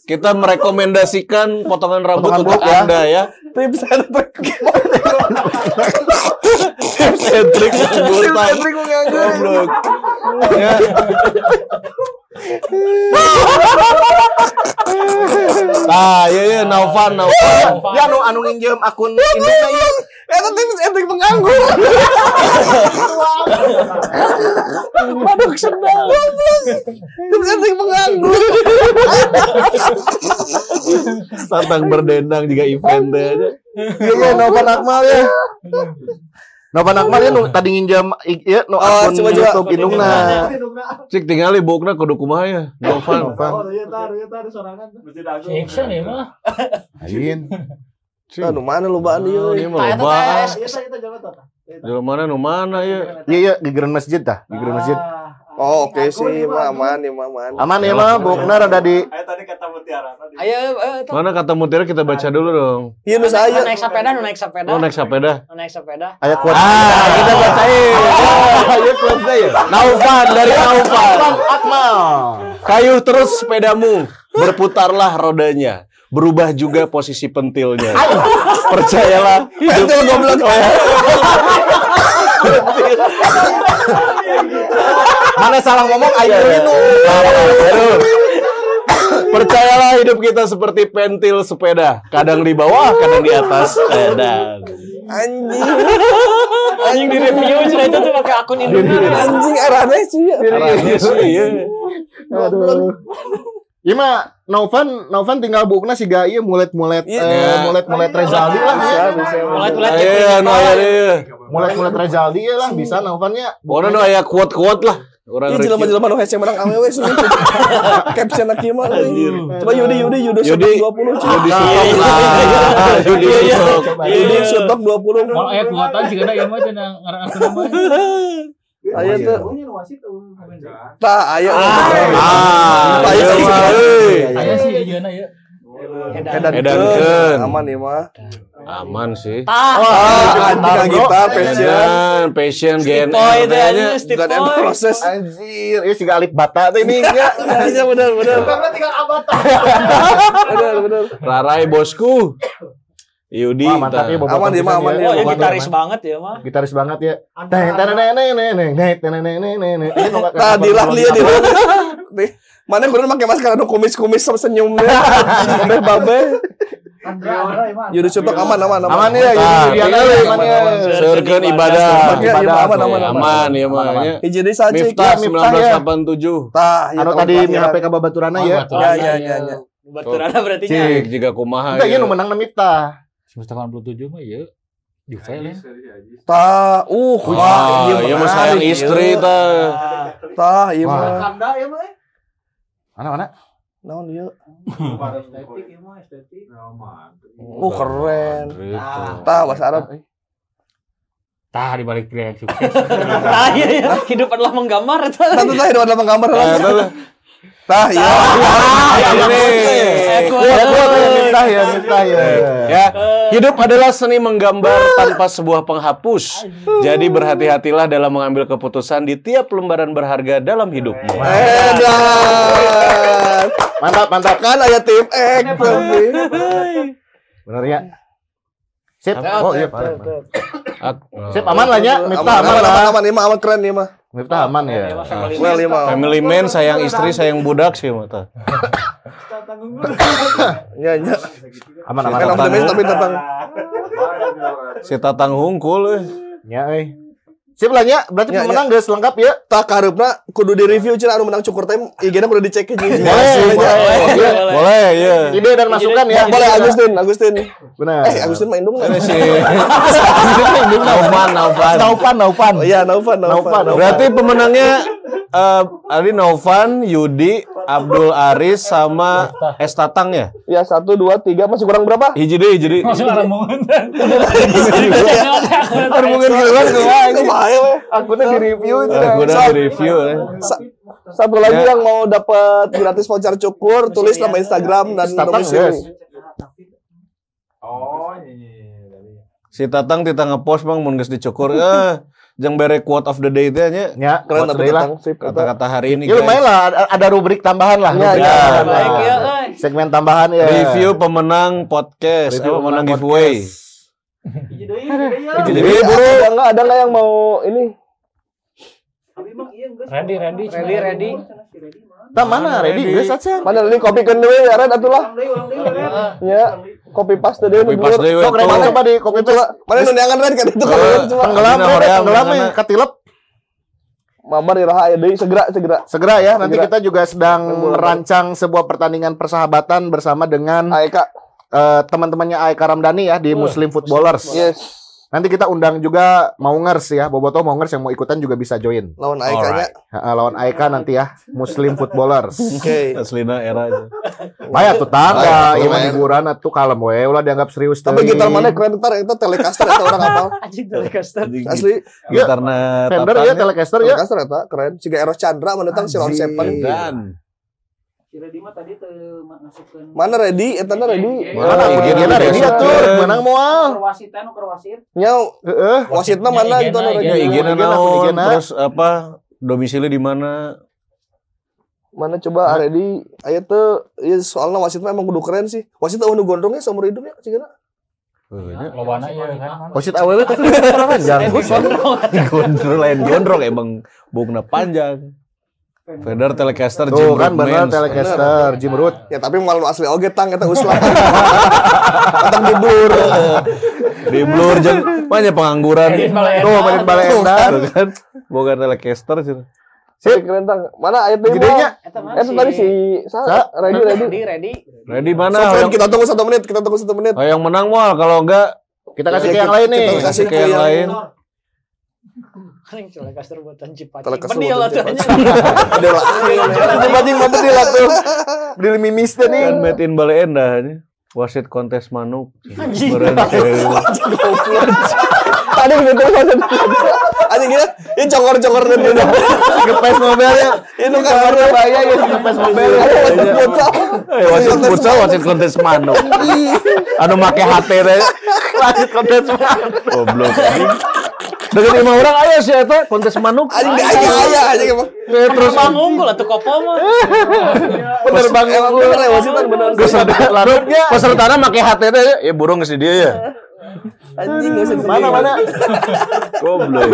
Kita merekomendasikan potongan rambut untuk ya. Anda ya. Tips and trick. Tips and trick Tips and trick nganggur. Goblok. Ya. Nah, iya iya Naufan, Naufan. Ya anu anu nginjem akun Indona ya. Eta tips and trick penganggur. Waduh sedang. Tips and trick penganggur. Tantang berdendang juga event teh aja. Iya ya Novan Akmal ya. Novan Akmal ya nu tadi nginjem i- ya nu Oh, akun coba, coba. YouTube Indungna. Cik tinggal ibukna kudu kumaha ya. Naufan. Oh, iya tar, iya tar sorangan. Action ya mah. Ain. Cik. Anu mana lobaan Oh, ieu? Ini mah lobaan. Iya, kita jalan tata. Jalan mana nu mana ya? Iya iya gigiran masjid tah, gigiran masjid. Oh, oke sih, mah aman, ya mah aman. Aman ya mah bukna rada di Ayo tadi kata Mutiara tadi. Ayo itu. Mana kata mutiara kita baca dulu dong. Iya nu saya. naik sepeda, naik sepeda. Oh naik sepeda. Naik sepeda. aya kuat. Ah, kita bacain. Ayo kuatnya ya. Naufan dari Naufan. Akmal. Kayuh terus sepedamu, berputarlah rodanya. Berubah juga posisi pentilnya. Percayalah, hidup goblok. Mana salah ngomong itu. Aduh. Percayalah hidup kita seperti pentil sepeda, kadang di bawah, kadang di atas. Edan. Anjing, Anjing di review cerita itu tuh pakai akun Indonesia. anjing arane sih. Arahnya sih, iya. Aduh. Iya mah Novan Novan tinggal bukna si ieu mulet-mulet Iya. eh, mulet-mulet Rezaldi lah Bisa, ya. bisa. Mulai-mulai Iya, nu aya. Mulet-mulet Rezaldi ya lah bisa Novan nya. Pokoknya nu aya kuat-kuat lah. Orang Iya jelema-jelema nu hese menang awewe sih. Caption nak ieu mah. euy. Coba Yudi Yudi Yudi Yudi. Sutok 20 cuy. Yudi Sutok lah. Yudi Sutok. Yudi Sutok 20. Mau aya kuatan sih kada ieu mah teh ngaran aku nama. Ayo tuh. Tah, ayo. Ah, ayo iya, iya, iya. sih. Ayo sih Yona ya. Edan Edan aman ya mah. Aman sih. Tah. Wah, kita passion, passion gen. itu aja Enggak ada proses. Anjir, ini sih alif bata tuh ini enggak. Iya benar benar. Karena tinggal abata. Benar benar. Rarai bosku. Yudi. Wah, mantap ya, tah. bobotoh Aman dia, pisan aman ya. dia. Oh, ya gitaris banget ya mah. Gitaris banget ya. Teng teng teng teng teng teng teng teng teng Nah, dilah dia. Nih, mana bener pakai masker anu kumis-kumis sama senyumnya. Babe babe. Yudi Sutok aman aman aman. Aman ya, Tah, Yudi pilih. aman ya. Seurkeun ibadah. Iya, iya, aman, aman, Aman ya mah. Hiji deui ya, Miftah, ya. 1987. Tah, Anu tadi mihak ka babaturanna ya. Ya ya ya ya. Baturana berarti nya. Cik jika kumaha Enggak, ya. ieu nu menang na Miftah. Semester 87 mah ya. Juve lah. Tah, uh, Wah, ieu iya mah menarik, sayang istri ieu. tah. Tah, ieu Wah. mah. Kanda ya mah. Mana mana? Naon ieu? Estetik ya mah, estetik. Uh, keren. Gitu. Tah, bahasa Arab. Tah di balik pria yang sukses. Nah, iya, iya. hidup adalah menggambar. Tah, tah, itu adalah menggambar Tah. Ya. Ya, ya, ya. Ya, hidup adalah seni menggambar tanpa sebuah penghapus. Jadi berhati-hatilah dalam mengambil keputusan di tiap lembaran berharga dalam hidupmu. Edan. Mantap, mantap. Kan aya tim X. Bener ya. Sip. Oh iya, parah. Sip, aman lah ya. Miftah Aman, aman aman, lah. aman, aman, aman, keren nih mah. Miftah aman ya. Well, lima. Family man sayang istri sayang budak sih mata. Ya, ya. Aman aman. Aman. tapi tapi tentang Si Tatang hungkul eh. Ya, euy. Sip lah ya, berarti Ya, pemenang geus lengkap ya. tak karepna kudu di review cina anu menang cukur time IG-na kudu dicek. Boleh, boleh. Boleh ya. Ide dan masukan ya. Boleh Agustin, Agustin. Benar. Eh, Agustin mah indung Ada nggak? si Naufan, Naufan. Naufan, Naufan. Oh iya. Naufan, Naufan. Berarti pemenangnya eh Adi Naufan, Yudi, Abdul Aris sama Es Tatang ya? Ya, satu, dua, tiga, masih kurang berapa? Hiji deh, hiji deh. Ada momen. Mungkin keluar ke bahaya weh. Akunnya di review itu. Aku udah di review eh. Sa- Satu lagi Ya. yang mau dapat gratis voucher cukur, tulis nama Instagram dan domisili. guys. Oh, iya. Si Tatang kita ngepost bang mun geus dicukur eh yang bare quote of the day itu aja ya, keren tapi tentang kata-kata hari ini. Ya lumayan lah, ada rubrik tambahan lah. Ya, ya, baik, ya, Segmen tambahan ya. Review pemenang podcast, review eh, pemenang, giveaway. Jadi buru ada nggak ada nggak yang mau ini? Ready, ready, ready, ready. Tak mana ready? Gue saja. Mana ini kopi kendi, ya, ada tuh lah. Ya copy paste deh copy paste deh sok kopi coba di kopi paste mana nundangan rek kan? Itu iya. tenggelam tenggelam katilep Mamar iraha ya deh segera segera. Segera ya, segera. nanti kita juga sedang merancang sebuah pertandingan persahabatan bersama dengan Aika. uh, teman-temannya Aika Ramdhani ya di iya. Muslim Footballers. Yes. Nanti kita undang juga Maungers ya, Boboto Maungers yang mau ikutan juga bisa join. Lawan Aeka-nya. Ha, lawan Aika nanti ya, Muslim Footballers. Oke. Aslina era aja. Maya tuh tangga, mah lumayan. hiburan atuh kalem we, ulah dianggap serius Tapi teuing. gitar mana keren ntar itu Telecaster eta orang apal. Anjing Telecaster. Asli. Gitarna Fender Tatang ya, Telecaster ya. Telecaster eta keren. Siga Eros Chandra mendatang si Lord Seven. Dan Mah tadi teu masukkeun. Mana ready? Eta na ready. Mana Iya, IG iya, na ready iya. atuh, menang moal. Keur wasitan, keur wasit. Nya Heeh. wasitna mana Ya, gitu anu IG-na, ya ready. Naon, IG-na. terus apa domisili di mana? Mana coba ready? Aya teu ieu soalna wasit mah emang kudu keren sih. Wasit teu nu gondrongnya seumur hidupnya cigana. Nya. Lawana iya kan. Wasit awewe teh panjang. Gondrong lain gondrong emang bukna panjang. Fender Telecaster Tuh Jim kan bener Rootmans. Telecaster, Jim Root. Ya tapi malu asli oge tang eta uslah. Tang di blur. di blur jeung banyak pengangguran. Tuh bale endah. Tuh kan boga Telecaster sih. Sip keren tang. Mana aya teh? Gedenya Eta tadi si Sa? ready ready. Ready, ready. Mana? kita tunggu satu menit, kita tunggu satu menit. oh, yang menang mal kalau enggak kita kasih ke Ya, yang lain nih. kita kasih ke yang lain. Kaling telecaster hmm. buatan Cipaci. Telecaster bedil tuh anjing. Bedil Cipaci mah bedil tuh. Bedil mimis teh nih. Kan metin. Wasit kontes manuk. Anjing. Tadi betul wasit. Anjing gila, ini cokor-cokor dan gitu. Ngepes mobilnya. Ini kan warna bahaya ya ngepes mobil. wasit futsal. Eh, wasit futsal, wasit kontes manuk. Anu make HP teh. Lanjut kontes manuk. Goblok. Dengan lima orang ayo sih eta kontes manuk. Anjing aja emang. Eh, terus Bang unggul atau kopo mah. Bener bang, emang bener ya wasitan bener. peserta pesertana make HT teh ya burung geus di dia ya. Anjing gak usah Mana mana? Goblok.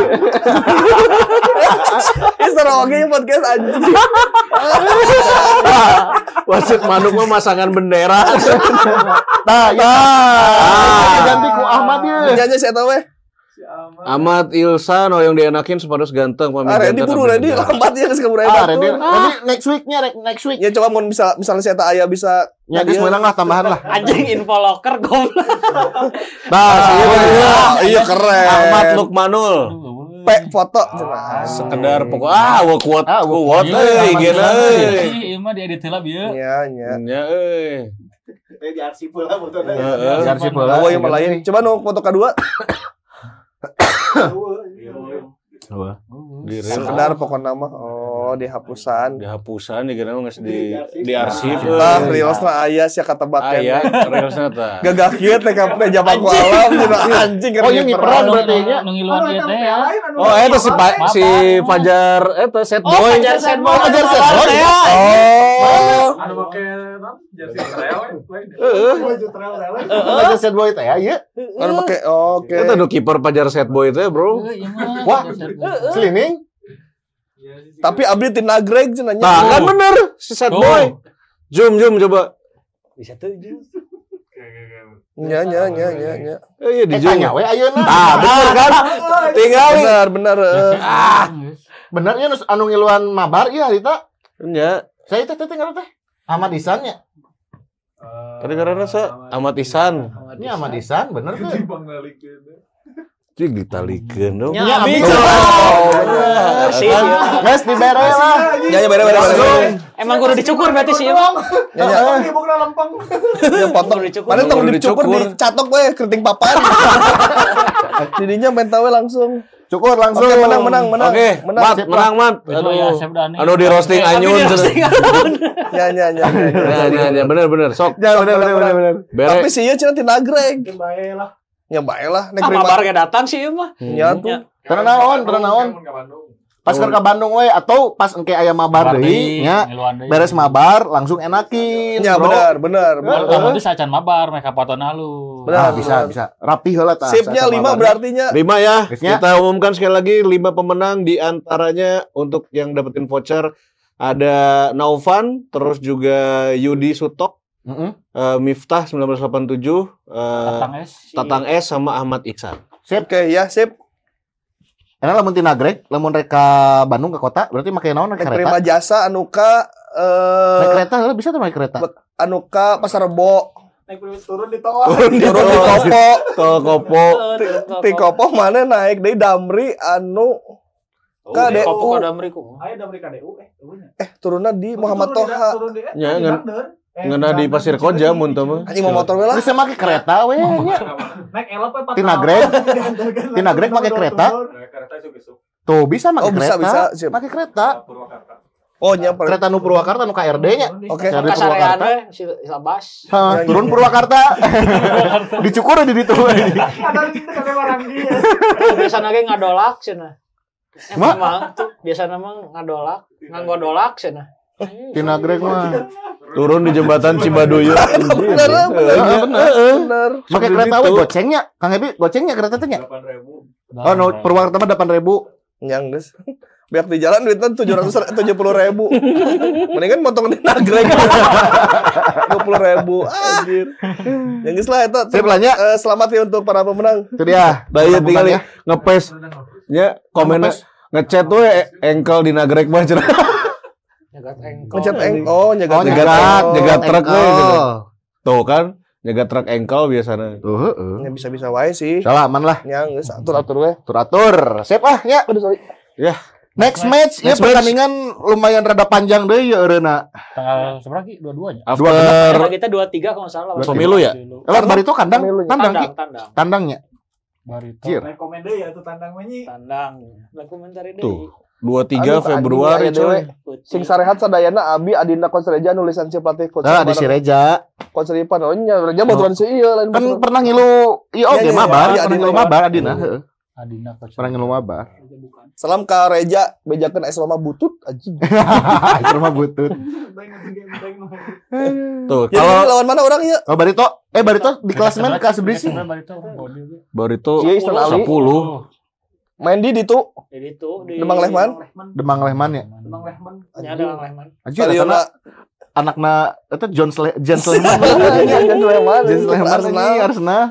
Ini seru oke podcast anjing. Wasit manuk mah masangan bendera. Nah, ya. Ganti ku Ahmad ya. Nyanyi saya tahu weh. Ahmad Ilsan oh yang dienakin sepados ganteng pamit Ah Randy ganteng buru Randy lambat ya ke kamu Ah, Randy, Randy next week-nya next week. Ya coba mau bisa misalnya saya tak ayah bisa Ya geus menang lah tambahan lah. Anjing info locker goblok. Nah, Ah, iya keren. Ahmad Lukmanul. Pe foto. Sekedar pokok ah wa kuat Ah, wa kuat euy gena euy. Iya mah diedit heula bieu. Ya, ya. Nya euy. di arsip lah fotonya. Heeh. Arsip heula. Oh, yang lain. Coba no foto kedua. Di reel Sekedar pokok nama. Oh, dihapusan. dihapusan di gana geus di di arsip. Ah, reels mah ayah sih kata baken. Aya reelsna tah. Gagah kieu teh kapan jamak ku alam cenah anjing Oh, yang ngiperan berarti nya. Ngiluan ieu teh ya. Oh, eta si si Fajar eta set Oh, boy. Fajar Sad Boy. Fajar Sad Boy. Oh. Anu make non jersey trail. Heeh. Aja set boy teh ya. ieu. Anu make oke. Eta nu kiper Fajar set boy teh, Bro. Iya mah. Wah. Slining. Tapi abdi ti nagreg cenah nya. Nah, kan bener si set Tuh. boy. Zoom zoom coba. Bisa tuh. Jun. Nya nya nya nya nya. Eh, iya di Eh, zoom. tanya we ayeuna. Ah, bener kan? Tinggal Benar benar. eh. Bener ya nus anu ngiluan mabar ieu harita. nya. Saya teh teh tinggal teh. Ahmad Isan nya. Tadi karena sa Ahmad Ihsan. Ini Ahmad Isan bener tuh. Cik ditalikeun dong. Ya. Oh, iya. Guys dibere lah. Nya bare bare bare. Emang kudu dicukur berarti sih nya. Ini bukan lempeng. Ya potong. Dicukur. Padahal tong dicukur dicatok we keriting papan. Jadinya main tawe langsung. Cukur langsung. Oke menang menang menang. Oke, menang. mat, menang, mat. Itu ya Aduh. Chef Dani. Anu di roasting anyun. Ya ya ya. Ya, ya, ya, bener, bener. Sok, Ya bener bener bener bere. Tapi sih ieu cenah ti nagreg. Ya bae lah nek Ah, mabar datang sih ieu mah. Nya tuh. Ya. Karena naon, karena naon. Ke. Pas ka Bandung we atau pas engke aya mabar deui nya beres mabar langsung enakin. Ya benar benar. Kamu tuh sacan mabar mereka potona lu. Benar. Ah, bisa bisa. Rapi heula tah. Sipnya 5 mabar. berarti nya. Lima ya. Guysnya. Kita umumkan sekali lagi lima pemenang di antaranya untuk yang dapetin voucher ada Naufan, terus juga Yudi Sutok, Heeh. eh, Miftah 1987, eh, Tatang es. Tatang S sama Ahmad Iksan. Oke ya sip. Enak lamun tina nagreg, lamun rek ka Bandung ke kota, berarti make naon naik kereta? terima jasa anuka Naik eh kereta heula bisa tuh naik kereta. Anuka pasar rebo. Naik turun di tol. Turun di kopo. Tol Kopo. Ti kopo mana naik deui Damri anu Ka DU. Kopo ka damri ku. Dari KDU eh. eh turunna di Muhammad di- Toha. turun di- Ya, Eh, Ngena di Pasir Koja mun teu mah. Anjing mau motor we lah. Bisa make kereta we nya. Naik elop we Tina Greg. Tina Greg pakai kereta. Tuh bisa make Oh, bisa, kereta. bisa. Make kereta. Oh nya Kereta nu Purwakarta nu KRD nya. Oke. Dari Kasarean Purwakarta. si Labas. Ya, turun. Purwakarta. Dicukur di ditu. Ada di tengah orang dia. Biasana ge ngadolak cenah. Ma? Emang tuh biasana mah ngadolak, nganggo dolak cenah. Tina Greg mah. Turun di jembatan Cibaduyut. Bener bener Heeh, bener. bener. Make Seperti kereta we itu. gocengnya. Kang Ebi gocengnya kereta teh nya. Oh, no, Purwakarta mah 8000. Yang geus. Biar di jalan duitnya tujuh ratus tujuh puluh ribu. Mendingan motong di nagreg. Dua puluh ribu. Anjir. Yang geus lah itu. Sip lah, nya. Eh, selamat ya untuk para pemenang. Itu dia. Bayu tinggal ya. ya ngepes nya komennya ngechat we engkel di nagrek mah cenah. Nyegat engkol. Ngecat eng. Oh, nyegat Oh, nyegat- engkol. nyegat truk Engkol. gitu. Tuh kan nyegat truk engkel biasanya. Tuh, heeh. Ya bisa-bisa wae sih. Salah aman lah. Yang geus atur-atur we. Tur-atur. Sip ah ya. Aduh sorry. Next match ya Next match. pertandingan lumayan rada panjang deh ya eureuna. Tanggal seberapa Ki? Dua-duanya. After Karena kita 23 kalau nggak salah. lawan pemilu ya? Lawan bari itu kandang, tandang. Tandang, tandang. Tandangnya. Barito. Cir. Rekomend deui ya tuh tandang menyi. Tandang. Lah komentari Tuh. 23 Aduh, Februari coy. Sing sarehat sadayana abi adinda konsereja nulisan si pelatih coach. Nah, di si Reja. Konseripan oh nya Reja baturan si ieu lain Kan baturan. pernah ngilu iya oke Iya, iya, mabar, iya, pernah Adina ngilu mabar. Adina. heeh. Adina coach. Pernah ngilu mabar. Salam ka Reja bejakeun es Roma butut anjing. Itu rumah butut. Tuh, Jadi kalau lawan mana orang ya? Oh Barito, eh Barito di klasemen kelas berapa sih? Barito Iya, Istan Ali. 10. Main di ditu Jadi itu di Demang Lehman. Demang Lehman ya. Demang Lehman. Ya ada Demang Lehman. Anjir, karena anakna itu John Sle John Sleman. Jangan Sleman. John Sleman Arsenal. Arsenal.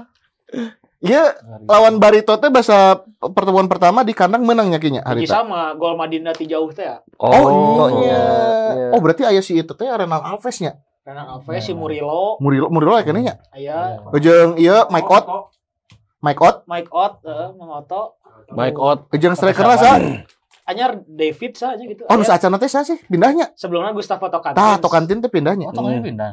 Iya, lawan Barito teh bahasa pertemuan pertama di kandang menang nyakinya hari sama gol Madinah ti jauh teh ya. Oh, iya. iya. Oh, berarti aya si itu teh Renal Alves nya. Renan Alves si Murilo Murilo Murilo kayaknya nya. aya Jeung ieu Mike Ott, Mike Ott, Mike Ott heeh Mangoto Mike Ott. jeung striker sa. anyar David saja gitu. Oh, nu Aya. saacana teh sa sih pindahnya. Sebelumnya Gustavo Tokantin. Tah, Tokantin teh pindahnya. Oh, tongnya pindah.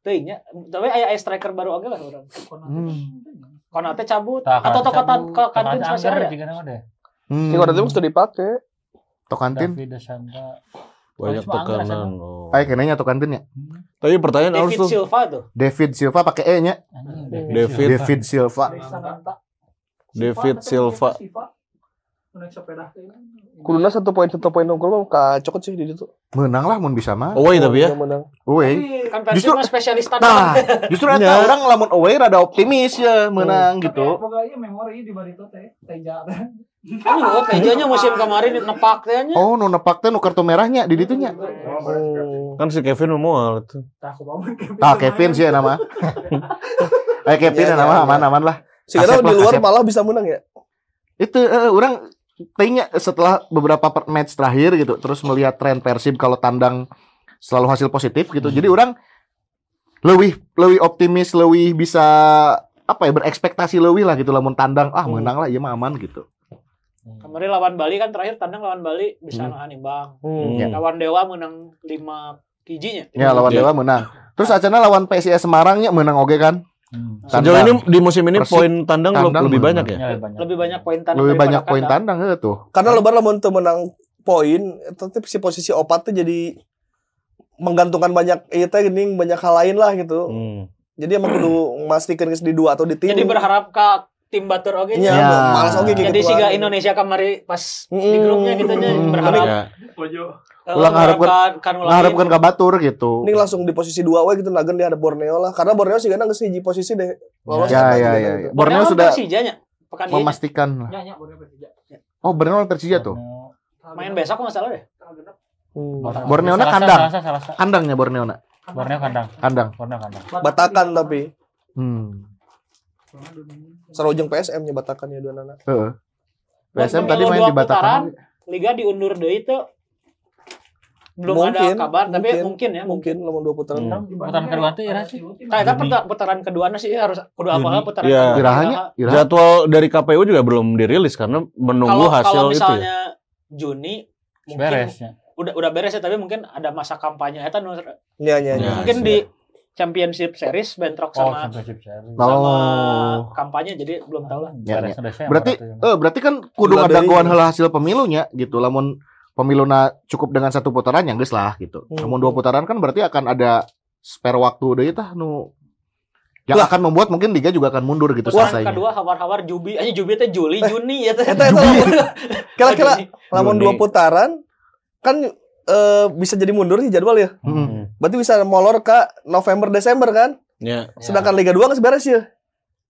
Teuing nya. Tapi aya striker baru oge lah urang. Hmm. Konate cabut atau cabut. Tokantin ya? juga nama deh. Hmm. Sing udah sudah dipake. Tokantin. David Desanta. Banyak tekanan. Oh. Ay, kayaknya Tokantin ya. Tapi pertanyaan harus David tuh. Silva tuh. David Silva pakai E nya. David. David Silva. David Silva. Naik sepeda teh. Kuduna satu poin satu poin unggul mah kacokot sih di situ. Menang lah mun bisa mah. Away tapi ya. Menang. Woi. Kan Justru- mah spesialis Nah, justru eta Ya. orang lamun away rada optimis ya menang gitu. Pokoknya memori di Barito teh. Teja. Kan oh, tejanya musim kemarin nepak teh nya. Oh, nu nepak teh nu kartu merahnya di ditunya. Hmm. Kan si Kevin mau tuh. Bangun Kevin. Ah, Kevin sih nama. Eh Kevin Iya, ya nama iya, aman-aman lah. Kasep di luar malah bisa menang ya. Itu eh, orang tanya setelah beberapa match terakhir gitu, terus melihat tren Persib kalau tandang selalu hasil positif gitu. Jadi orang lebih lebih optimis, lebih bisa apa ya berekspektasi lebih lah gitu lamun tandang ah menang lah ya mah aman gitu. Kemarin lawan Bali kan terakhir tandang lawan Bali bisa Hmm. nahan imbang. Hmm. Ya. Lawan Dewa menang 5 kijinya. Ya lawan Iya. Dewa menang. Terus acana lawan PSIS Semarangnya menang oke kan? Hmm. Sejauh ini di musim ini poin tandang, tandang lebih banyak ya? Ya, lebih banyak. Lebih banyak poin tandang Lebih banyak poin tandang ya tuh. Karena lebar lamun teu menang poin, tapi si posisi opat tuh jadi menggantungkan banyak iya teh banyak hal lain lah gitu. Hmm. Jadi emang kudu memastikan di dua atau di tilu. Jadi berharap ke tim batur oge Iya, nya. Ya. malas kayak Jadi gitu. siga Indonesia kemarin pas di Mm-mm. grupnya gitu nya Mm-mm. berharap Ya. Ulang harapkan- kan Mengharapkan ke Batur gitu. Ini langsung di posisi dua we gitu nagen dihadap Borneo lah. Karena Borneo sih geus hiji posisi deh. Lolos Ya ya ya. gitu. ya. Borneo sudah Persija nya. Pekan memastikan. lah. Ya, ya, boleh Persija. Oh, Borneo Persija tuh. main besok nggak salah deh. Hmm. Borneo na kandang. Selasa, Selasa. Kandangnya Borneo na. Borneo kandang. Kandang. Borneo kandang. Batakan tapi Hmm. Sarojeng PSM nya Batakan ya dua anak. Heeh. PSM tadi main di Batam. putaran, Liga diundur deui itu belum ada Mungkin, kabar tapi mungkin, mungkin ya mungkin. Lamun dua putaran. Hmm. Putaran kedua teh ira sih. Kayak putaran, putaran kedua sih harus kudu apa putaran Iya. kedua. Irahanya, Iraha. Jadwal dari KPU juga belum dirilis karena menunggu Kalau hasil kalau itu ya. misalnya Juni mungkin Beres ya. udah udah beres ya tapi mungkin ada masa kampanye eta nu- Iya iya iya. Ya, mungkin siap. di Championship Series bentrok Oh, sama championship series. Oh. sama kampanye jadi belum tahu lah. Ya, ya. Berarti eh berarti kan kudu ada heula hasil pemilunya gitu. Lamun pemiluna cukup dengan satu putaran yang geus lah gitu. Hmm. Namun dua putaran kan berarti akan ada spare waktu deui tah nu yang Lah. akan membuat mungkin liga juga akan mundur gitu Putaran selesainya. kedua hawar-hawar Jubi aja Jubi teh Juli Juni ya teh. Eta eta lamun kira-kira lamun dua putaran kan eh, bisa jadi mundur sih jadwal ya. Hmm. Berarti bisa molor ke November Desember kan? Ya. Sedangkan Liga 2 geus beres ya.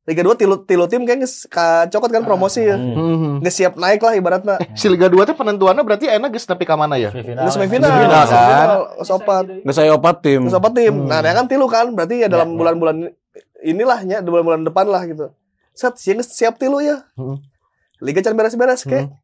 Liga 2 tilu tilu tim kan geus kacokot kan promosi ya. Hmm. Hmm. Geus siap naik lah ibaratnya. Si Liga 2 teh penentuannya berarti enak geus nepi ka mana ya? Semifinal. Geus semifinal, Semifinal, kan? sopat. Nggak saya opat tim. Geus sopat tim. Hmm. Nah, dia kan tilu kan, berarti ya dalam Ya, ya. bulan-bulan inilah ya, bulan-bulan depan lah gitu. Set, geus siap tilu ya. Hmm. Liga can beres-beres kayak. Hmm.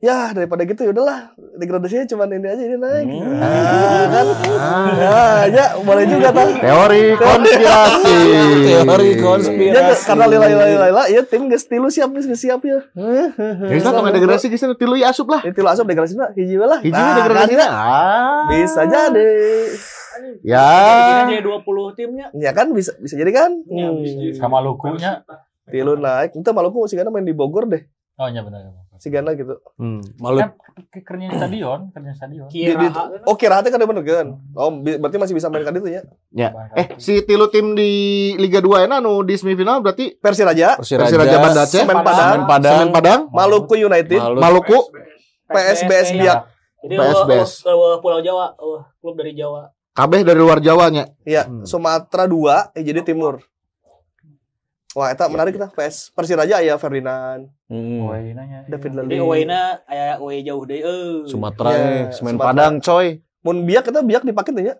Ya, daripada gitu ya udahlah. Degradasinya cuma ini aja ini naik. Hmm. Ah, kan. Ah, Nah, ya boleh juga tuh. teori konspirasi. Teori Ya, konspirasi. karena lila lila lila, ya tim geus tilu siap geus siap ya. Bisa tong degradasi geus tilu ya asup lah. Tilu asup degradasi na, hiji we lah. Hiji Nah, degradasi. kan, Ah. Bisa jadi. Ya. Jadi 20 timnya. Ya kan bisa bisa jadi kan? Ya, bisa. sama lukunya. Tilu naik. Itu Maluku sih karena main di Bogor deh. Oh iya benar. Si Gana gitu. Hmm. Malu Kan ke- kerja di stadion, kerja di stadion. Di, di, Kira oh kira kan bener kan? Oh berarti masih bisa main kan itu ya? Ya. Eh, si tilu tim di Liga 2 enak anu di semifinal berarti Persiraja, Persiraja, Persiraja Banda Aceh, Semen Padang, Semen Padang, Semen Padang, Maluku United, Maluku. PSBS Biak. Jadi PSBS. Pulau Jawa, klub dari Jawa. kabeh dari luar Jawanya. Ya, Hmm. Sumatera 2, eh, jadi Timur. Wah, itu menarik kita. PS Persiraja ya Ferdinand, Hmm. Oh, iya, nanya. David Jadi Lely. away-na aya away jauh deh. Eh. Sumatera, Ya, eh, Semen Sumatera. Padang, coy. Mun Biak kita Biak dipakai tuh ya.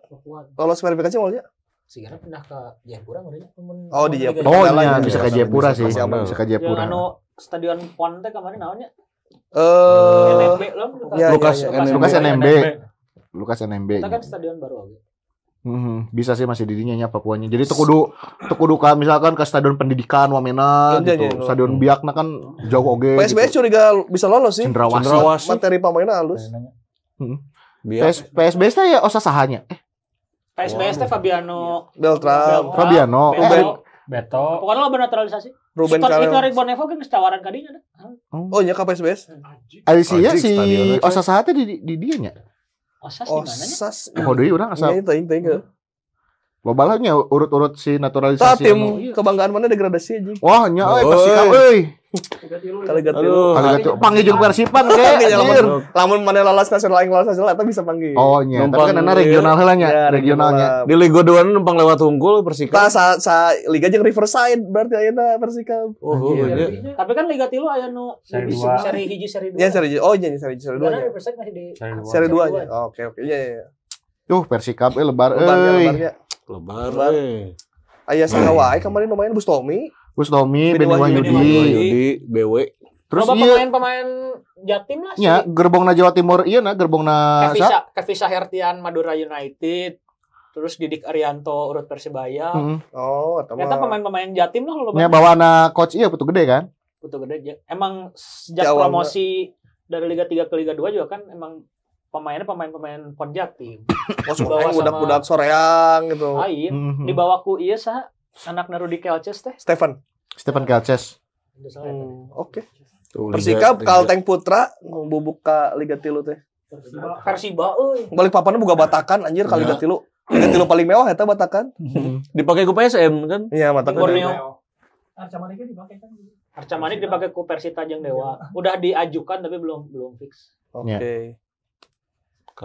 Lolos verifikasi maulnya. Sekarang pindah ke Jayapura udah Oh, di Jayapura. Oh iya, ya. bisa ke Jayapura sih. Bisa ke Jayapura. anu stadion Pon teh kemarin namanya Eh, NMB loh. Lukas. NMB. Lukas NMB. NMB. Lukas NMB. Kita kan stadion baru aja. Hmm, bisa sih masih dirinya nya Papuanya. Jadi tuh kudu tuh kudu ka misalkan ke stadion pendidikan Wamena Iya, gitu. iya. Stadion Biakna kan jauh oge. PSBS gitu. curiga bisa lolos sih. Cendrawasih. Cendrawasih. Materi pemainnya halus. Biar PS, PSBS teh ya osa sahanya. Eh, PSBS teh Fabiano Beltram, Fabiano. Ruben. Beto. Pokoknya lo bernaturalisasi. Ruben Scott itu Karel. Rick Bonevo kan tawaran kadinya dah. Oh, iya ke PSBS. Alisia Anjing, si osa saha teh di di dieu nya. Osas Oh, di mananya? sas. Oh, deui urang Iya, asal itu ting ting. loba lah nya urut-urut si naturalisasi. tim anu. kebanggaan mana degradasi aja. Wah, nya euy Oi. Persikap euy. Kali gak Aduh. Kali gitu panggil jeung Persipan ge. Ya, anjir. lamun, mana lolos nasional aing lolos nasional eta bisa panggil. Oh, nya. Tapi kan ana ieu. regional heula nya, Ya, regionalnya. di Liga 2 numpang lewat Unggul Persikap. Tah sa, sa liga jeung Riverside berarti ayeuna Persikab. Oh, oh, iya. Tapi kan Liga Tilu aya nu Seri hiji seri dua. Ya seri oh iya seri seri dua. Karena nya. Riverside masih di Seri dua. Seri dua Seri nya. Oke oke. Iya iya. iya. Tuh Persikap eh lebar euy. lebarnya. Lebar. Lebar. eh. Aya saka wae kemarin lumayan Bustomi. Gustomi, Beni Beni Wahyudi. BW. Terus Loba iya pemain-pemain Jatim lah nya gerbongna Jawa Timur iya na gerbongna sa Kevisa Kevisa Hertian Madura United. Terus Didik Arianto urut Persibaya. Heeh. Oh, eta Ternyata pemain-pemain Jatim lah lo Nya bawana coach iya putu gede kan? Putu gede. Emang sejak Jawa promosi dari Liga 3 ke Liga 2 juga kan emang pemainnya pemain-pemain Pon Jatim. Oh, sama- budak-budak soreang gitu. Lain. Dibawa ku iya sah anak Narudi Kelces teh. Stefan. Stephen Kelces. Hmm, Oke. Tuh, Liga- Persikap Kalteng Putra bubuk ka Liga Tilu teh. Persiba euy. Balik papannya boga Batakan anjir ka Liga Tilu. Liga Tilu paling mewah eta Batakan. dipakai ke PSM kan? Iya, Batakan. Borneo. Arca Manik dipakai kan. Arca Manik dipakai ku Persita Jeung Dewa. Udah diajukan tapi belum belum fix. Oke.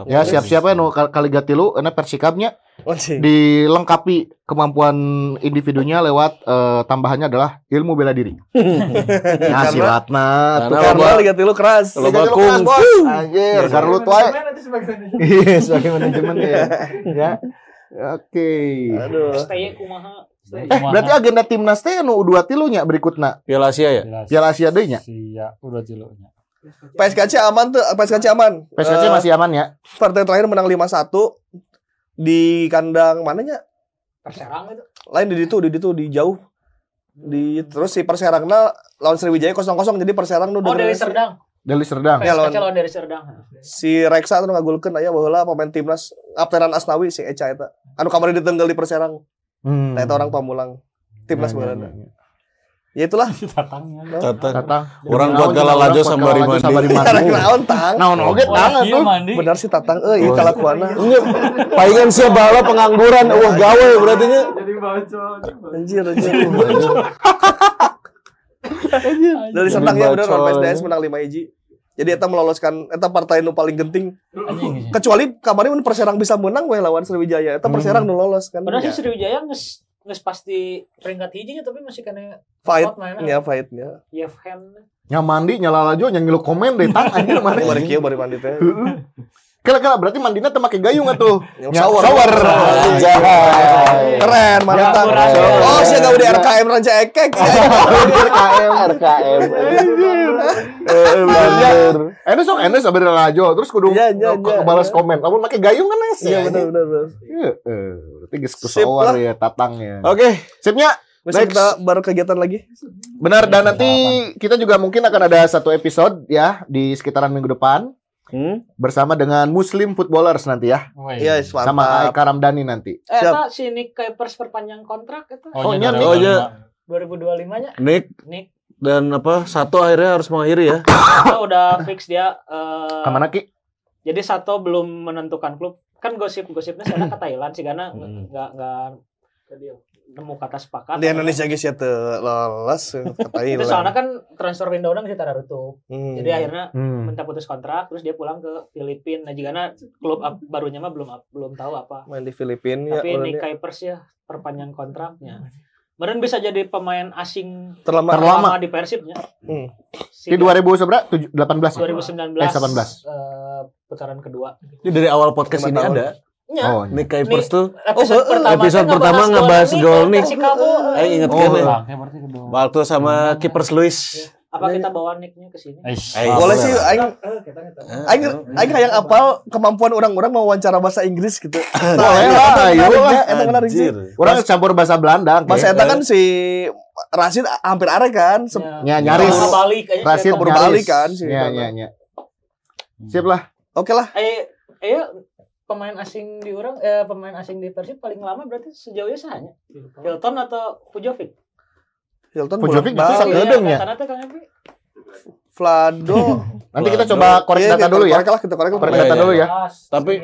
Ya siap-siap ya nu ka- kali gatilu karena Persikapnya Anjing. dilengkapi kemampuan individunya lewat eh, tambahannya adalah ilmu bela diri. Nah, Karena- silatna tuh Karena Karena Liga Tilu keras. Tilu kung keras, bos. fu. Anjir. Manajemen nanti sebagai manajemen. Iya, sebagai manajemen ya. Ya. Oke. Aduh. STY kumaha. Eh, berarti agenda timnas teh anu U2 tilunya berikutna. Piala Asia ya? Piala Asia deui nya. Iya, udah cilunya. PSKC aman tuh, PSKC aman. PSKC Eh, masih aman ya. partai terakhir menang 5-1 di kandang mananya? Perserang itu. Lain di itu, di itu di jauh. Di terus si Perserangna lawan Sriwijaya 0-0 jadi Perserang nu Oh udah dari. Serdang. Deli Serdang. Ya, lawan- dari Serdang. Si Reksa tuh ngagulkeun aya baheula pemain timnas Apteran Asnawi si Eca eta. Anu kamari ditenggal di Perserang. Hmm. Nah, eta orang pamulang timnas Ya, ya, baheula. ya, ya. Ya itulah. Tatangnya. Tatang. Tatang. Orang buat galalajo orang buat sambari galalajo mandi. sambari mandi. Karena naon tang. Naon oge tang iya atuh. mandi. Benar sih tatang euy Oh. kalakuana. Enggak. Palingan sia bala pengangguran, wah gawe berarti nya. Jadi bacot. Anjir anjir. Dari Serdang ya bener lawan PSDS menang 5 hiji. Jadi eta meloloskan eta partai nu paling genting. Kecuali kemarin mun Perserang bisa menang we lawan Sriwijaya. Eta Perserang nu lolos kan. Padahal Ya. si Sriwijaya nges nges pasti peringkat hijinya tapi masih kena Fight nya fight-nya. Yevhen. Nya mandi nyalalajo nya ngilu komen deh tang anjir mana. Bari kieu bari mandi teh. Kala-kala berarti mandina make gayung atuh. Nya shower. shower. Anjay. Keren mantap. Ya, Oh, sia gawe di RKM Ranca Ekek. RKM. RKM. Eh, bener. Enes sok enes abis rajo terus kudu Iya, iya, iya, iya. komen. Lamun make gayung kan es. Iya benar benar benar. Iya, eh, berarti geus lah. ya tatangnya. Oke, Sipnya Besok Next. kita berkegiatan lagi. benar dan nanti kita juga mungkin akan ada satu episode ya di sekitaran minggu depan Hmm? bersama dengan Muslim Footballers nanti ya Woi. Iya, sama mantap. Aika Ramdhani nanti. Eh, Siap. si Nick Kuipers perpanjang kontrak eta Oh, Oh, iya, iya, oh, iya. 2025 nya. Nick, Nick dan apa satu akhirnya harus mengakhiri ya. Sato udah fix dia eh, Ke mana Ki? Jadi Sato belum menentukan klub. Kan gosip-gosipnya saya ke Thailand sih karena Hmm. nggak nggak nemu kata sepakat. Di Indonesia guys ya tuh lolos ke Itu soalnya kan transfer window kan kita tutup. Hmm. Jadi akhirnya Hmm. minta putus kontrak terus dia pulang ke Filipina. Nah, jika klub barunya mah belum belum tahu apa. main di Filipina ya. Tapi orangnya. Nick Kuipers ya perpanjang kontraknya. Meren bisa jadi pemain asing terlama. Terlama. lama di Persibnya. Hmm. Di 2000 seberapa? Tujuh- 18. 2019 Eh, 18. eh, putaran kedua. Ini dari awal podcast ini tahun. ada. Ya, Oh, Nick Kuipers tuh episode Oh, pertama episode teh pertama ngebahas gol kan, Nick. si Kamu. Aing inget Oh. kan ya. Ya berarti kedua. Waktu sama Keepers Luis. Apa kita bawa Nicknya ke sini? Eish. Eh, Boleh boleh. sih aing Eh, aing aing hayang apal kemampuan orang-orang wawancara bahasa Inggris gitu. Boleh lah, ayo. Eta menarik sih. Orang campur bahasa Belanda. Mas Ki. Eta kan si Rasid hampir are kan. Ya, nyaris. Rasid kabur nyaris. balik kan, sih. Ya, ya, ya. Sip lah. Oke lah. Eh, eh pemain asing di orang eh pemain asing di Persib paling lama berarti sejauhnya sahanya Hilton atau Pujovic? Hilton Pujovic bolak-balik. justru Kedeng ya? Epi. Vlado. Nanti kita coba korek Iya, data kita dulu ya. Korek lah, kita korek. Korek Iya, data iya. dulu ya. Tapi-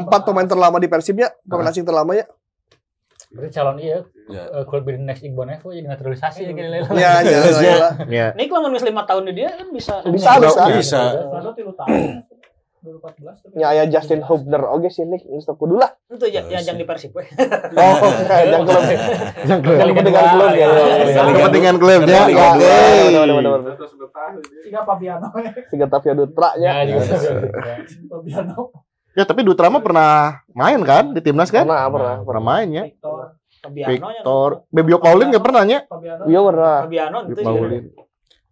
Empat pemain terlama di Persib ya, pemain asing terlama ya. Berarti calon iya Ya. eh, klub di next Iqbal Evo jadi naturalisasi ya gini Ya, ya, ya. lah. Ya. Ini kalau nulis lima tahun di dia kan bisa. Bisa, Bisa. bisa. 2014 tapi Ya, aya Justin Hubner oke sih Nick, teu kudu lah. Itu ya, yang yang di Persib weh. Oh, yang klub. Yang. Yang kepentingan klub ya. ya, ya. Kepentingan klubnya. Ya, ya, ya, tiga Fabiano. Siga Tavia Dutra Ya. Fabiano. Ya tapi Dutra mah pernah main kan di timnas kan? Pernah, pernah. Pernah main ya. Victor. Fabiano yang Victor, Bebio Paulin nggak pernah ya? Fabiano. Iya pernah. Fabiano itu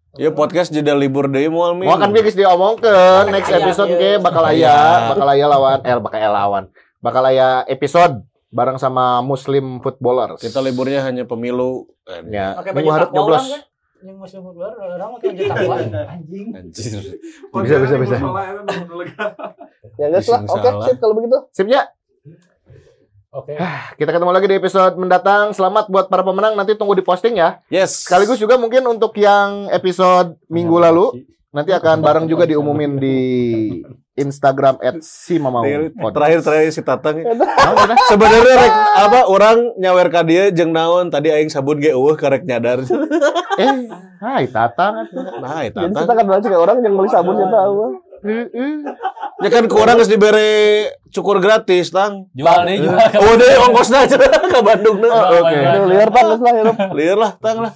juga. Paulin. Ya podcast jeda libur deui moal mi. Mau kan dia geus diomongkeun next episode iya. ke bakal aya, bakal aya lawan, eh bakal aya lawan. Bakal aya episode bareng sama Muslim footballers. Kita liburnya hanya pemilu. ya. Minggu harap nyoblos. orang kan? Yang muslim footballer orang pakai baju takwa. Anjing. Anjir. Bisa, bisa, bisa. Ya guys lah. Bisa Oke, salah. sip kalau begitu. Sipnya, Oke. kita ketemu lagi di episode mendatang. Selamat buat para pemenang. Nanti tunggu di posting ya. Yes. Sekaligus juga mungkin untuk yang episode minggu lalu nanti akan bareng juga diumumin di Instagram @simamau. terakhir terakhir si Tatang. Sebenarnya rek apa orang nyawer ka dia jeung naon tadi aing sabun ge eueuh karek nyadar. Eh, hai Tatang. Nah, eta Jadi kita Tatang. kan orang yang beli sabun kita tahu. Ya kan ke orang geus dibere cukur gratis, Tang. Jual deh, jual. Oh, deh ongkosna aja ke Bandung Oh, Oke. Liar tang lah hirup. Liar lah, Tang lah.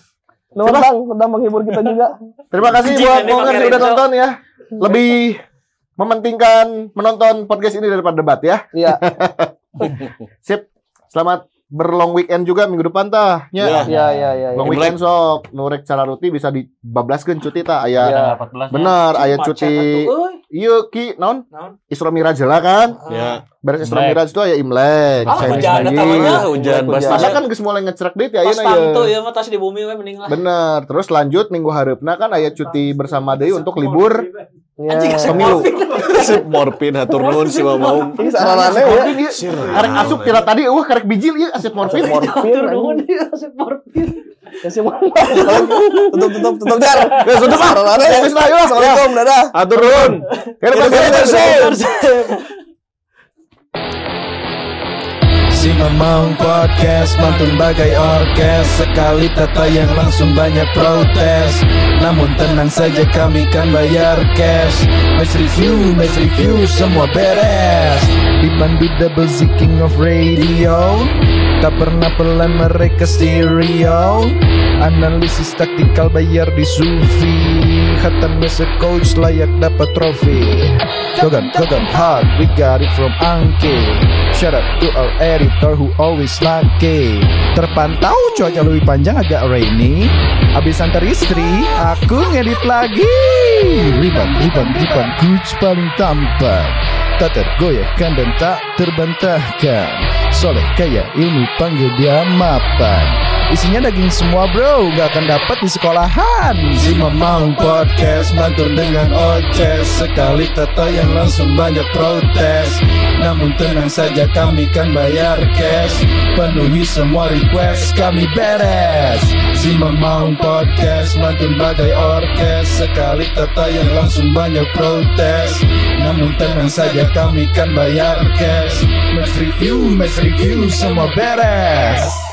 Nuhun tang, sudah menghibur kita juga. Terima kasih buat ini Monger pakai yang udah Renzo. nonton ya. Lebih mementingkan menonton podcast ini daripada debat ya. Iya, Sip. Selamat berlong weekend juga minggu depan tah. Ya. Nya. iya, iya, iya. Long iya. weekend sok. Nurek cara ruti bisa dibablaskeun cuti tah aya. Iya. 14 -nya. Bener, aya Macet cuti. Iya ki, naon? Naon? Isra Miraj lah kan. Ya. Beres Isra. Miraj itu aya Imlek. Ah, hujan namanya. Hujan. Masa kan geus mulai deui Pas ayeuna tantu ya. ya mah tas di bumi we mending lah. Bener. Terus lanjut minggu hareupna kan aya cuti bersama deui untuk libur Iya. Anjing asep pemilu. Sip morfin hatur nuhun si Mamau. Ini saranane ya. Karek asup tira tadi eueuh karek bijil ieu asep morfin. Tur nuhun dia asep morfin. Kasih mana? Tutup, tutup, tutup jar. Ya sudah Pak. Saranane. Ya geus lah. Assalamualaikum, dadah. Hatur nuhun. Kira Kira-kira Persib. Simamau Podcast Mantun bagai orkes. Sekali tata yang langsung banyak protes. Namun tenang saja kami kan bayar cash. Match review, match review semua beres. Dipandu double Z king of radio. Tak pernah pelan mereka stereo. Analisis taktikal bayar di Sufi. Hatam as a coach layak dapat trofi. Kogan, Kogan hard, we got it from Angke Shout out to our editor who always lucky Terpantau cuaca lebih panjang agak rainy. Abis antar istri, aku ngedit lagi. Riban, riban, riban, coach paling tampan. Tak tergoyahkan dan tak terbantahkan. Soleh kaya ilmu panggil dia mapan. Isinya daging semua bro. Gak akan dapat di sekolahan. Si Mamang Podcast Mantul dengan oces. Sekali tata yang langsung banyak protes. Namun tenang saja kami kan bayar cash. Penuhi semua request kami beres. Si Mamang Podcast Mantul bagai orkes. Sekali tata yang langsung banyak protes. Namun tenang saja kami kan bayar cash. Match review, match review semua beres